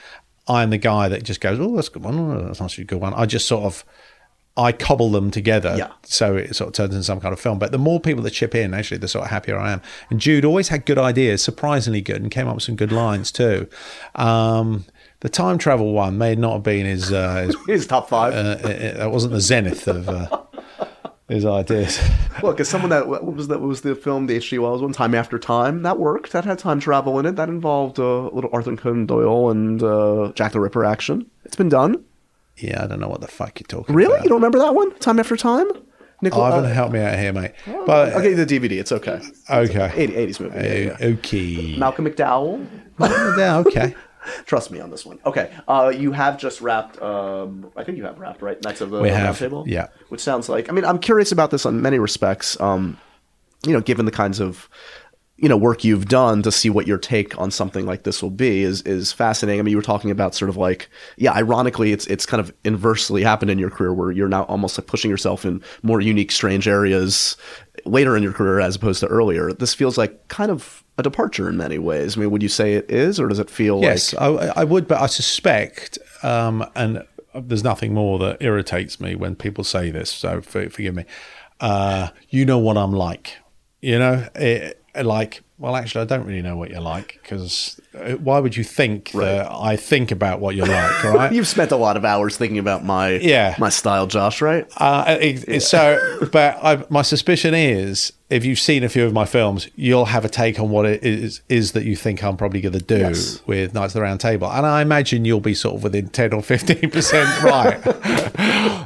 I'm the guy that just goes, oh, that's a good one. Oh, that's not a good one. I just sort of. I cobble them together Yeah. so it sort of turns into some kind of film. But the more people that chip in, actually, the sort of happier I am. And Jude always had good ideas, surprisingly good, and came up with some good lines too. Um, the time travel one may not have been his. Uh, his <laughs> His top five. uh, it- it- that wasn't the zenith of uh, <laughs> his ideas. <laughs> Look, as someone that what was that what was the film the H.G. Wells one, Time After Time, that worked. That had time travel in it. That involved uh, little Arthur Conan Doyle and uh, Jack the Ripper action. It's been done. Yeah, I don't know what the fuck you're talking about. Really? about. You don't remember that one? Time After Time? Nickel, Ivan, uh, help me out here, mate. But I'll get you the DVD. It's okay. okay, 80, 80s movie. Yeah, yeah. Uh, okay, Malcolm McDowell. yeah, okay. <laughs> <laughs> Trust me on this one. Okay, uh, you have just wrapped. Um, I think you have wrapped right next of the We have, Table. yeah. which sounds like. I mean, I'm curious about this on many respects. Um, you know, given the kinds of you know work you've done to see what your take on something like this will be is is fascinating. I mean, you were talking about sort of like yeah, ironically, it's it's kind of inversely happened in your career where you're now almost like pushing yourself in more unique, strange areas later in your career as opposed to earlier. This feels like kind of a departure in many ways. I mean, would you say it is, or does it feel Yes, like I, I would, but I suspect, um, and there's nothing more that irritates me when people say this. So for, forgive me. Uh, you know what I'm like. You know, it, like. Well, actually, I don't really know what you're like because why would you think that I think about what you're like, right? <laughs> You've spent a lot of hours thinking about my Yeah. my style, Josh, right? Uh, it, it- So, <laughs> but I, my suspicion is, if you've seen a few of my films, you'll have a take on what it is is that you think I'm probably going to do Yes. with Knights of the Round Table, and I imagine you'll be sort of within ten or fifteen percent <laughs> right,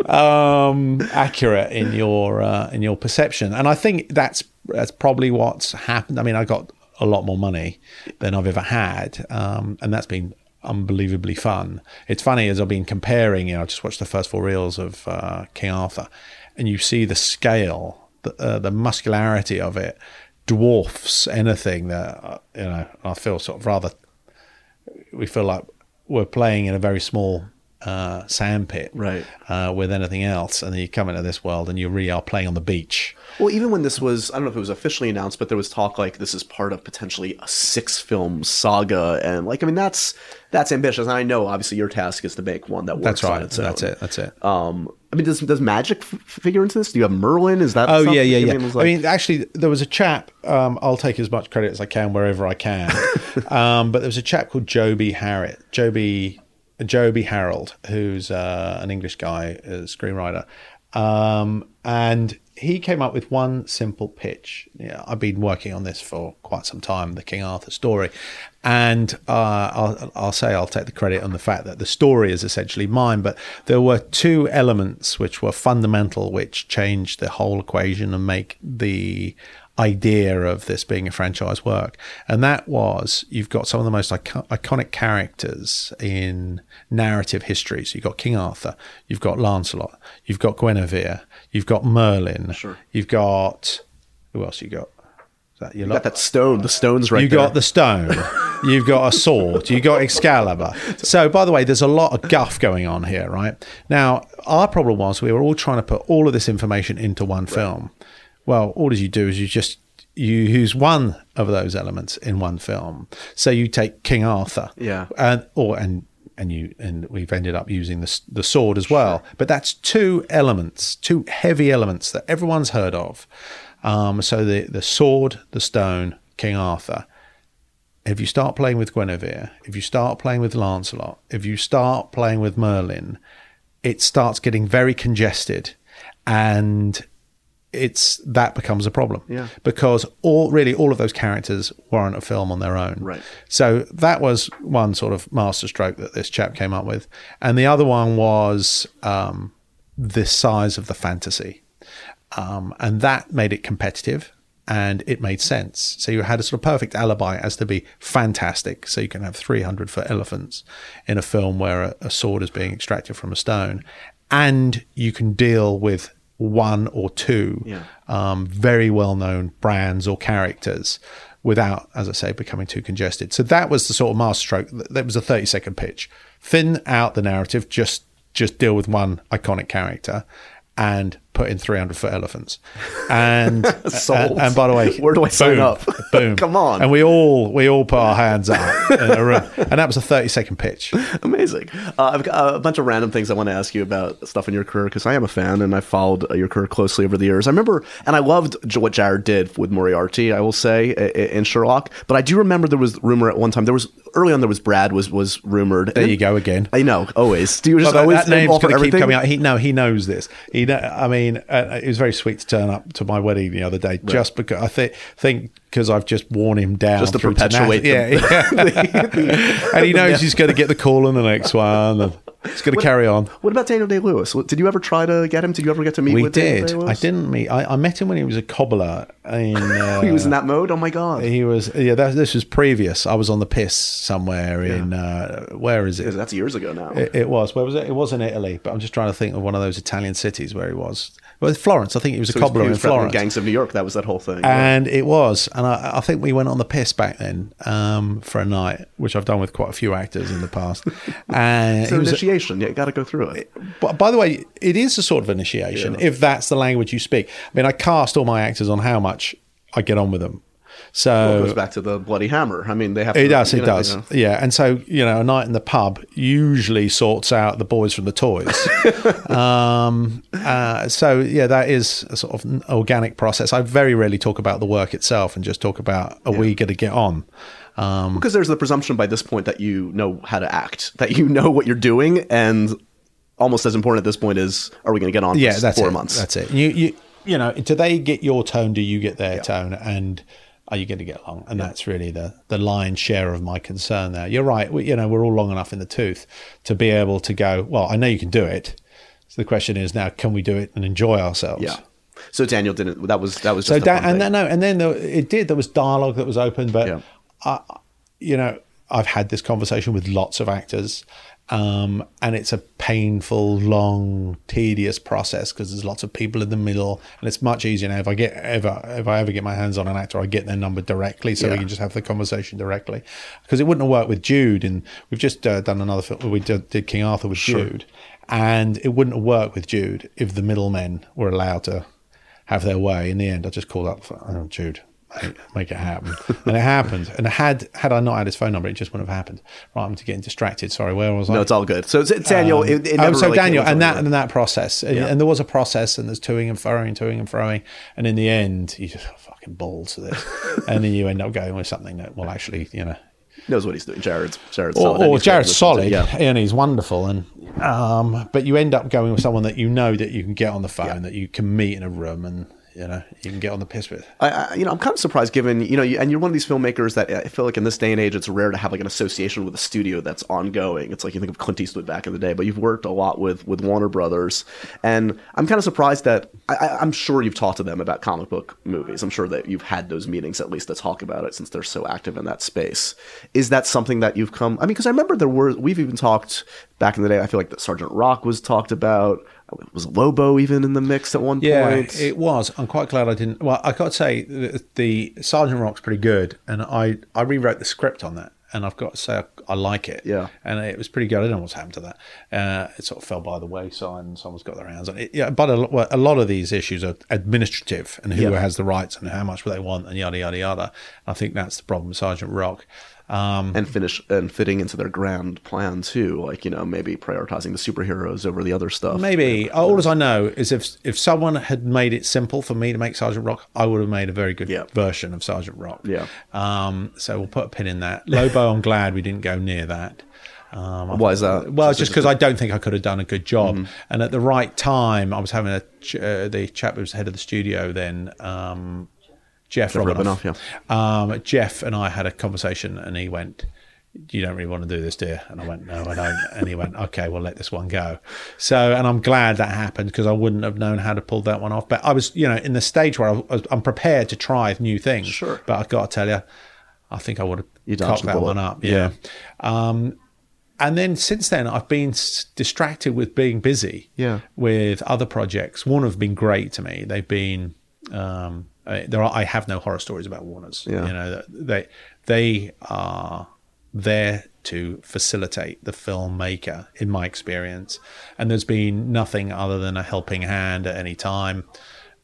um, accurate in your uh, in your perception, and I think that's that's probably what's happened. I mean, I got a lot more money than I've ever had, um, and that's been unbelievably fun. It's funny as I've been comparing. You know, I just watched the first four reels of uh, King Arthur, and you see the scale the, uh, the muscularity of it dwarfs anything that uh, you know. I feel sort of rather. We feel like we're playing in a very small uh, sandpit, Right. uh, with anything else, and then you come into this world and you really are playing on the beach. Well, even when this was, I don't know if it was officially announced, but there was talk like this is part of potentially a six film saga. And like, I mean, that's, that's ambitious. And I know obviously your task is to make one that works That's on right. its That's own. it. That's it. Um, I mean, does, does magic f- figure into this? Do you have Merlin? Is that? Oh something? yeah, yeah, yeah. I mean, it I mean, actually, there was a chap. Um, I'll take as much credit as I can wherever I can. <laughs> um, but there was a chap called Joby Harriet, Joby, Joby Harold, who's uh, an English guy, a screenwriter, um, and he came up with one simple pitch. Yeah, I've been working on this for quite some time, the King Arthur story, and uh, I'll, I'll say I'll take the credit on the fact that the story is essentially mine. But there were two elements which were fundamental, which changed the whole equation and make the idea of this being a franchise work. And that was you've got some of the most icon- iconic characters in narrative history. So you've got King Arthur, you've got Lancelot, you've got Guinevere, you've got Merlin, Sure. you've got who else you got? Is that you got that stone. The stone's right there. you there. got the stone. You've got a sword. You got Excalibur. So, by the way, there's a lot of guff going on here, right? Now, our problem was we were all trying to put all of this information into one film. Well, all you do is you just you use one of those elements in one film. So you take King Arthur, Yeah. and or and and you and we've ended up using the the sword as well. But that's two elements, two heavy elements that everyone's heard of. Um, so the the sword, the stone, King Arthur. If you start playing with Guinevere, if you start playing with Lancelot, if you start playing with Merlin, it starts getting very congested, and it's that becomes a problem. Yeah. Because all really all of those characters warrant a film on their own. Right. So that was one sort of masterstroke that this chap came up with, and the other one was um, the size of the fantasy, um, and that made it competitive. And it made sense. So you had a sort of perfect alibi as to be fantastic. So you can have 300 foot elephants in a film where a, a sword is being extracted from a stone. And you can deal with one or two Yeah. um, very well known brands or characters without, as I say, becoming too congested. So that was the sort of masterstroke. Th- That was a 30 second pitch. Thin out the narrative, just just deal with one iconic character and put in 300 foot elephants. And, <laughs> and, and by the way, Where do I sign boom, up? <laughs> Boom. Come on. And we all we all put our hands up in a room. And that was a 30 second pitch. <laughs> Amazing. Uh, I've got a bunch of random things I want to ask you about stuff in your career because I am a fan and I've followed uh, your career closely over the years. I remember, and I loved what Jared did with Moriarty. I will say i- i- in Sherlock, but I do remember there was rumor at one time. There was early on. There was Brad was was rumored. There you go again. I know. Always. Do you just always that name's going to keep coming out. He no, he knows this. He, know, I mean, uh, it was very sweet to turn up to my wedding the other day, just because I think think because I've just worn him down Just to perpetuate tenacity. yeah, yeah. <laughs> <laughs> and he knows he's going to get the call on the next one, and he's going to carry on. What about Daniel Day Lewis? Did you ever try to get him? Did you ever get to meet We with did. I didn't meet. I, I met him when he was a cobbler. In uh, <laughs> He was in that mode. Oh my god. He was. Yeah, that, this was previous. I was on the piss somewhere in. Uh, where is it? That's years ago now. It, it was. Where was it? It was in Italy, but I'm just trying to think of one of those Italian cities where he was. Well, Florence. I think he was a So was- cobbler he in was Florence. Florence. Gangs of New York. That was that whole thing. And it was, and I, I think we went on the piss back then um, for a night, which I've done with quite a few actors in the past. <laughs> And it's he an was, initiation. Yeah, you got to go through it. but by the way, it is a sort of initiation if that's the language you speak. I mean, I cast all my actors on how much I get on with them. So it goes back to the bloody hammer. I mean, they have. It to, does, it know, does. you know. Yeah. And so, you know, a night in the pub usually sorts out the boys from the toys. <laughs> um, uh, so, yeah, that is a sort of an organic process. I very rarely talk about the work itself and just talk about are we going to get on? Um, Because there's the presumption by this point that you know how to act, that you know what you're doing, and almost as important at this point is, are we going to get on? yeah, for that's four it. months. That's it. You, you, you know, do they get your tone? Do you get their tone? And Oh, are you going to get along? And that's really the the lion's share of my concern. There, you're right. We, you know, we're all long enough in the tooth to be able to go. Well, I know you can do it. So the question is now, can we do it and enjoy ourselves? yeah. So Daniel didn't. That was that was So just a that, and then no, and then there, it did. There was dialogue that was open, but Yeah. I, you know, I've had this conversation with lots of actors, Um, and it's a painful, long, tedious process because there's lots of people in the middle, and it's much easier now. If I get ever, if I ever get my hands on an actor, I get their number directly, so we can just have the conversation directly. Because it wouldn't have worked with Jude, and we've just uh, done another film. We did, did King Arthur with Jude, and it wouldn't have worked with Jude if the middlemen were allowed to have their way. In the end, I just called up oh, Jude. Make, it happen, and it happened. And had had I not had his phone number, it just wouldn't have happened. Right, I'm getting distracted. Sorry, where was I? No, it's all good. So it's- Daniel, it, it oh, so really Daniel, and that and that process, and, Yeah. and there was a process, and there's toing and froing, toing and froing, and in the end, you just oh, fucking balls to this, <laughs> and then you end up going with something that, well, actually, you know, knows what he's doing. Jared's Jared's or, solid. or Jared's listen to. solid, Yeah. and he's wonderful, and um, but you end up going with someone that you know that you can get on the phone, that you can meet in a room, and you know you can get on the piss with. I, I, you know, I'm kind of surprised given, you know, you, and you're one of these filmmakers that I feel like in this day and age, it's rare to have like an association with a studio that's ongoing. It's like you think of Clint Eastwood back in the day, but you've worked a lot with with Warner Brothers, and I'm kind of surprised that I, I'm sure you've talked to them about comic book movies. I'm sure that you've had those meetings at least to talk about it since they're so active in that space. Is that something that you've come? I mean, because I remember there were we've even talked back in the day. I feel like that Sergeant Rock was talked about. Was Lobo even in the mix at one Yeah, point? it was. I'm quite glad I didn't. Well, I got to say the, the Sergeant Rock's pretty good, and I I rewrote the script on that, and I've got to say I, I like it. Yeah. and it was pretty good. I don't know what's happened to that. Uh, it sort of fell by the wayside, and someone's got their hands on it. Yeah, but a, well, a lot of these issues are administrative, and who Yeah. has the rights, and how much they want, and yada yada yada. I think that's the problem with Sergeant Rock. Um, and finish and fitting into their grand plan too like you know maybe prioritizing the superheroes over the other stuff Maybe all as I know is if if someone had made it simple for me to make Sergeant Rock, I would have made a very good Yeah. version of Sergeant Rock. Yeah. Um. So we'll put a pin in that. Lobo, I'm glad we didn't go near that. Um, Why is that? Well, Just- just because I don't think I could have done a good job. Mm-hmm. And at the right time, I was having a ch- uh, the chap who was head of the studio then, um, Jeff, Jeff Robinov. Robinov, Um, Jeff and I had a conversation, and he went, "You don't really want to do this, dear." And I went, "No, I don't." And he went, "Okay, we'll let this one go." So, and I'm glad that happened because I wouldn't have known how to pull that one off. But I was, you know, in the stage where I was, I'm prepared to try new things. Sure. But I've got to tell you, I think I would have dodged cocked that one up. Yeah. Um, and then since then, I've been s- distracted with being busy. Yeah. With other projects. One have been great to me. They've been. Um, I- there are. I have no horror stories about Warner's. Yeah. You know, they they are there to facilitate the filmmaker, in my experience. And there's been nothing other than a helping hand at any time.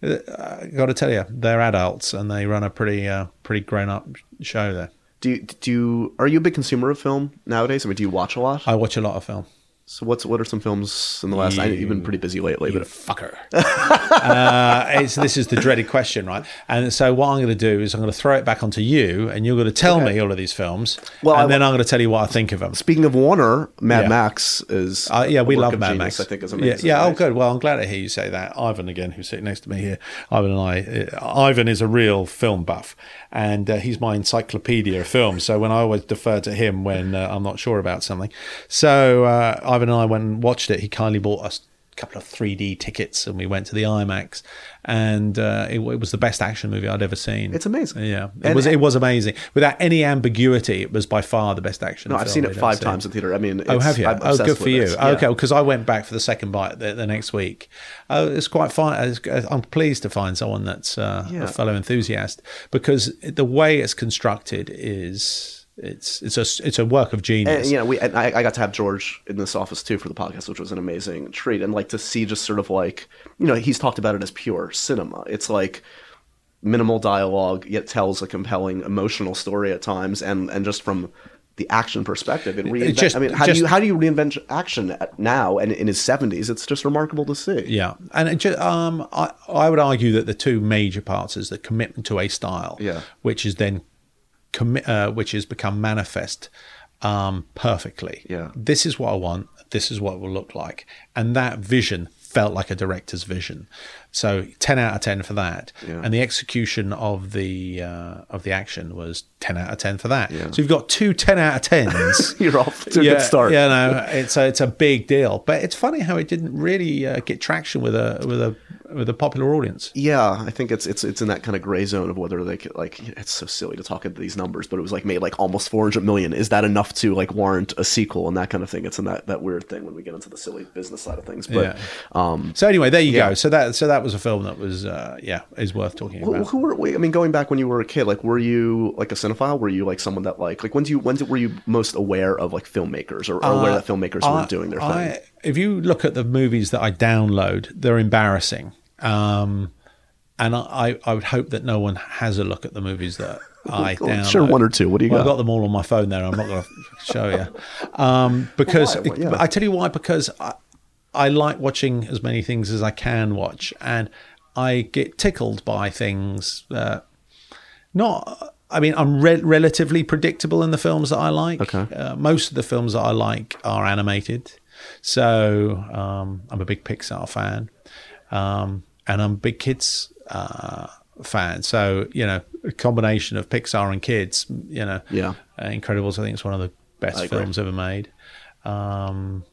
Uh, I got to tell you, they're adults and they run a pretty uh, pretty grown up show there. do you, do you are you a big consumer of film nowadays i mean do you watch a lot I watch a lot of film. So what's what are some films in the last I, you've been pretty busy lately You but fucker. <laughs> uh, it's, this is the dreaded question, right? And so what I'm going to do is I'm going to throw it back onto you, and you're going to tell me all of these films, Well, and I- then I'm going to tell you what I think of them. speaking of warner mad Yeah. max is Uh, yeah, we love Mad genius, Max. i think is amazing yeah. Oh, good. Well, I'm glad to hear you say that. Ivan again, who's sitting next to me here. Ivan and I. Uh, Ivan is a real film buff, and uh, he's my encyclopedia of films. So when I always defer to him when uh, I'm not sure about something. So uh, Ivan and I went and watched it. He kindly bought us a couple of 3D tickets, and we went to the IMAX, and uh, it, it was the best action movie I'd ever seen. It's amazing. Yeah, it And- was. It was amazing. Without any ambiguity, it was by far the best action. no i've seen it five seen. times in theater i mean Oh, have you? I'm Oh, good for you. Yeah. Okay, because I went back for the second bite the, the next week. Oh, it's quite fine. I'm pleased to find someone that's uh, Yeah. a fellow enthusiast because the way it's constructed is it's it's a it's a work of genius. And, you know, we and I, I got to have George in this office too for the podcast, which was an amazing treat. And like to see just sort of like, you know, he's talked about it as pure cinema. It's like minimal dialogue, yet tells a compelling emotional story at times, and and just from the action perspective, it reinvent. just- I mean, how just- do you how do you reinvent action now and in his seventies? It's just remarkable to see. Yeah, and it ju- um, I I would argue that the two major parts is the commitment to a style, Yeah. which is then commit, uh, which has become manifest um, perfectly. Yeah. this is what I want. This is what it will look like, and that vision felt like a director's vision. So ten out of ten for that, Yeah. and the execution of the uh, of the action was ten out of ten for that. Yeah. So you've got two 10 out of tens. <laughs> You're off to a good start. Yeah, no, it's a it's a big deal. But it's funny how it didn't really uh, get traction with a with a with a popular audience. Yeah, I think it's it's it's in that kind of gray zone of whether they could like it's so silly to talk into these numbers, but it was like made like almost 400 million. Is that enough to like warrant a sequel and that kind of thing? It's in that that weird thing when we get into the silly business side of things. But Yeah. um So anyway, there you Yeah. go. So that so that was a film that was uh, yeah is worth talking who, about. who were wait, I mean going back when you were a kid, like were you like a cinephile? Were you like someone that like like when you when did, were you most aware of like filmmakers or, or aware that filmmakers Uh, I- were doing their thing? I- if you look at the movies that I download, they're embarrassing. Um, and I, I would hope that no one has a look at the movies that <laughs> I Well, download. sure, one or two. What do you Well, got? I've got them all on my phone there. I'm not going <laughs> to show you. Um, because Well, why? Yeah. I tell you why. Because I, I like watching as many things as I can watch, and I get tickled by things that not. I mean, I'm re- relatively predictable in the films that I like. Okay. Uh, most of the films that I like are animated, so um, I'm a big Pixar fan, um, and I'm a big kids uh, fan. So you know, a combination of Pixar and kids. You know, Yeah. uh, Incredibles. I think it's one of the best films ever made. Um,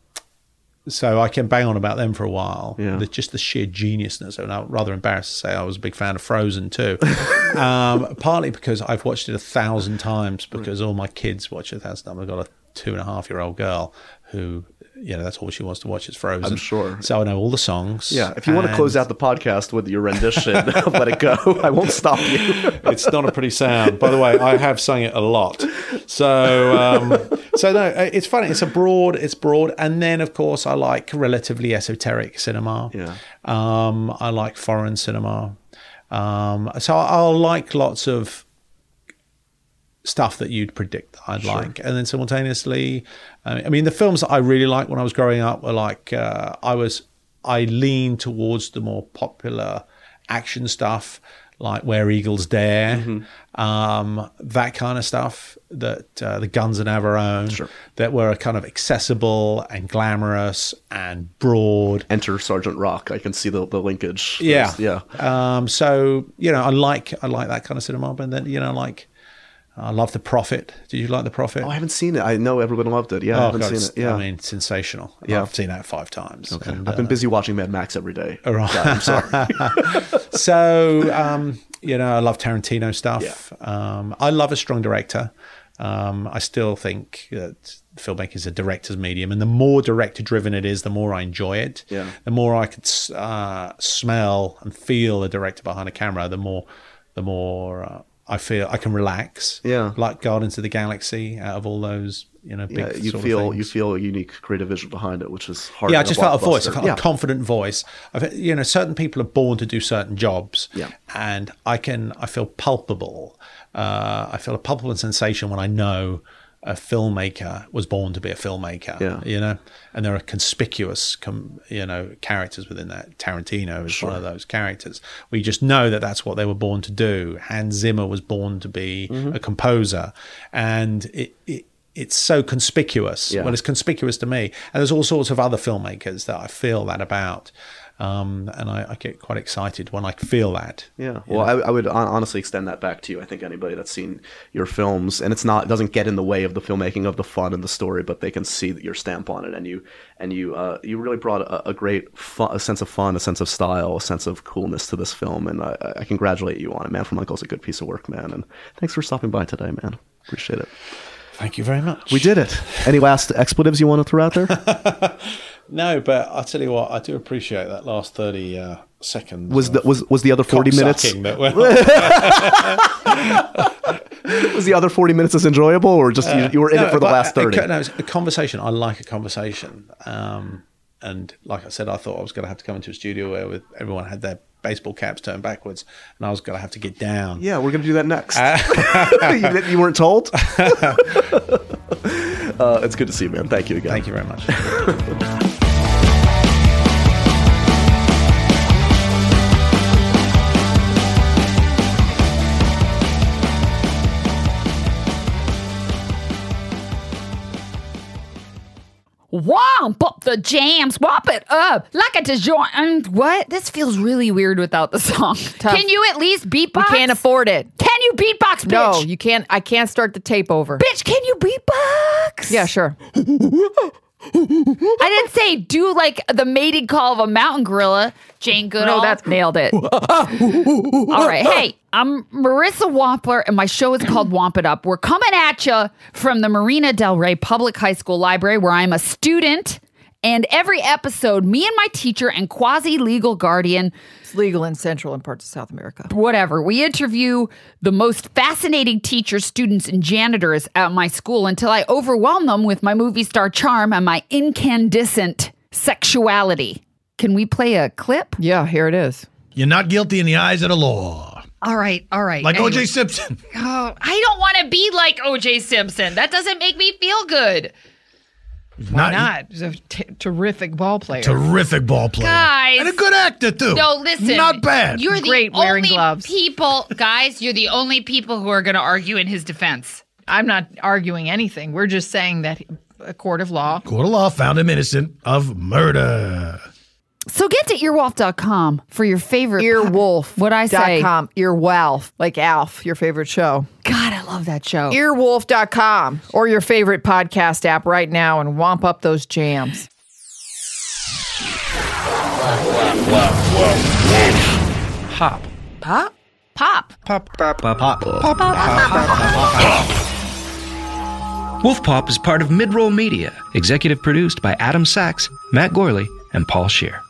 so I can bang on about them for a while. Yeah. The, just the sheer geniusness. And I'm rather embarrassed to say I was a big fan of Frozen too. <laughs> um, partly because I've watched it a thousand times because all my kids watch it a thousand times. I've got a two and a half year old girl who, you know, that's all she wants to watch is Frozen. I'm sure. So I know all the songs. yeah, if you want to close out the podcast with your rendition <laughs> of Let It Go, I won't stop you. it's not a pretty sound. By the way, I have sung it a lot. So, um, <laughs> so no, it's funny. It's a broad. It's broad, and then of course I like relatively esoteric cinema. Yeah. Um, I like foreign cinema. Um, so I'll like lots of stuff that you'd predict that I'd like, and then simultaneously, uh, I mean, the films that I really liked when I was growing up were like uh, I was I leaned towards the more popular action stuff, like Where Eagles Dare, um, that kind of stuff. That uh, the Guns and Navarone, that were kind of accessible and glamorous and broad. Enter Sergeant Rock. I can see the, the linkage. Yeah, There's- yeah. Um, so you know, I like I like that kind of cinema, but then you know, like I love The Prophet. Did you like The Prophet? Oh, I haven't seen it. I know everyone loved it. Yeah, I Oh, haven't God, seen it. Yeah. I mean, sensational. Yeah. I've seen that five times. Okay. And, I've been uh, busy watching Mad Max every day. right. God, I'm sorry. <laughs> so um, you know, I love Tarantino stuff. Um, I love a strong director. Um, I still think that filmmaking is a director's medium, and the more director-driven it is, the more I enjoy it. Yeah. The more I could uh, smell and feel a director behind a camera, the more, the more uh, I feel I can relax. Yeah. Like Guardians of the Galaxy, out of all those, you know, big yeah, you feel you feel a unique creative vision behind it, which is hard. Yeah, I just felt a voice. I blockbuster. felt yeah. a confident voice. I've, you know, certain people are born to do certain jobs. Yeah. And I can, I feel palpable. Uh, I feel a palpable sensation when I know a filmmaker was born to be a filmmaker. Yeah. You know, and there are conspicuous, com, you know, characters within that. Tarantino is one of those characters. We just know that that's what they were born to do. Hans Zimmer was born to be Mm-hmm. a composer, and it. it it's so conspicuous. Yeah. Well, it's conspicuous to me. And there's all sorts of other filmmakers that I feel that about. Um, and I, I get quite excited when I feel that. Yeah, well, I, I would honestly extend that back to you. I think anybody that's seen your films, and it's not it doesn't get in the way of the filmmaking of the fun and the story, but they can see that your stamp on it, and you and you uh, you really brought a, a great fun, a sense of fun, a sense of style, a sense of coolness to this film, and I, I congratulate you on it, man. From Uncle's a good piece of work, man, and thanks for stopping by today, man. Appreciate it. Thank you very much. We did it. Any last expletives you want to throw out there? <laughs> No, but I'll tell you what, I do appreciate that last 30 uh, seconds. Was the was was the other forty minutes? cocksucking That went <laughs> Was the other forty minutes as enjoyable, or just you, you were in it for the last thirty? no, it's a conversation. I like a conversation. Um, and like I said, I thought I was going to have to come into a studio where with everyone had their baseball caps turned backwards, and I was going to have to get down. Yeah, we're gonna do that next. <laughs> you, you weren't told. <laughs> uh, it's good to see you, man. Thank you again. Thank you very much. Womp up the jams, whop it up like a disjoint. What? This feels really weird without the song. Can you at least beatbox? We can't afford it. Can you beatbox, bitch? No, you can't. I can't start the tape over. bitch, can you beatbox? Yeah, sure. <laughs> I didn't say do like the mating call of a mountain gorilla. Jane Goodall. No, that's- nailed it. <laughs> All right. Hey, I'm Marissa Wampler, and my show is called Wamp It Up. We're coming at you from the Marina Del Rey Public High School Library, where I'm a student. And every episode, me and my teacher and quasi legal guardian It's legal in Central and parts of South America. whatever. We interview the most fascinating teachers, students, and janitors at my school until I overwhelm them with my movie star charm and my incandescent sexuality. Can we play a clip? Yeah, here it is. You're not guilty in the eyes of the law. All right, all right. Like Anyway. O.J. Simpson. Oh, I don't want to be like OJ Simpson. That doesn't make me feel good. Why Not. He's a t- terrific ball player. Terrific ball player. Guys. And a good actor, too. No, listen. Not bad. You're the Great wearing only gloves. people, guys. You're the only people who are going to argue in his defense. I'm not arguing anything. We're just saying that a court of law. Court of law found him innocent of murder. So get to earwolf.com for your favorite Earwolf. What'd I say? Com. Earwolf. Like Alf, your favorite show. God, I love that show. Earwolf.com or your favorite podcast app right now and womp up those jams. Pop. Pop? Pop. Pop. Pop. Pop. Pop. Wolf Pop is part of Midroll Media, executive produced by Adam Sachs, Matt Gorley, and Paul Scheer.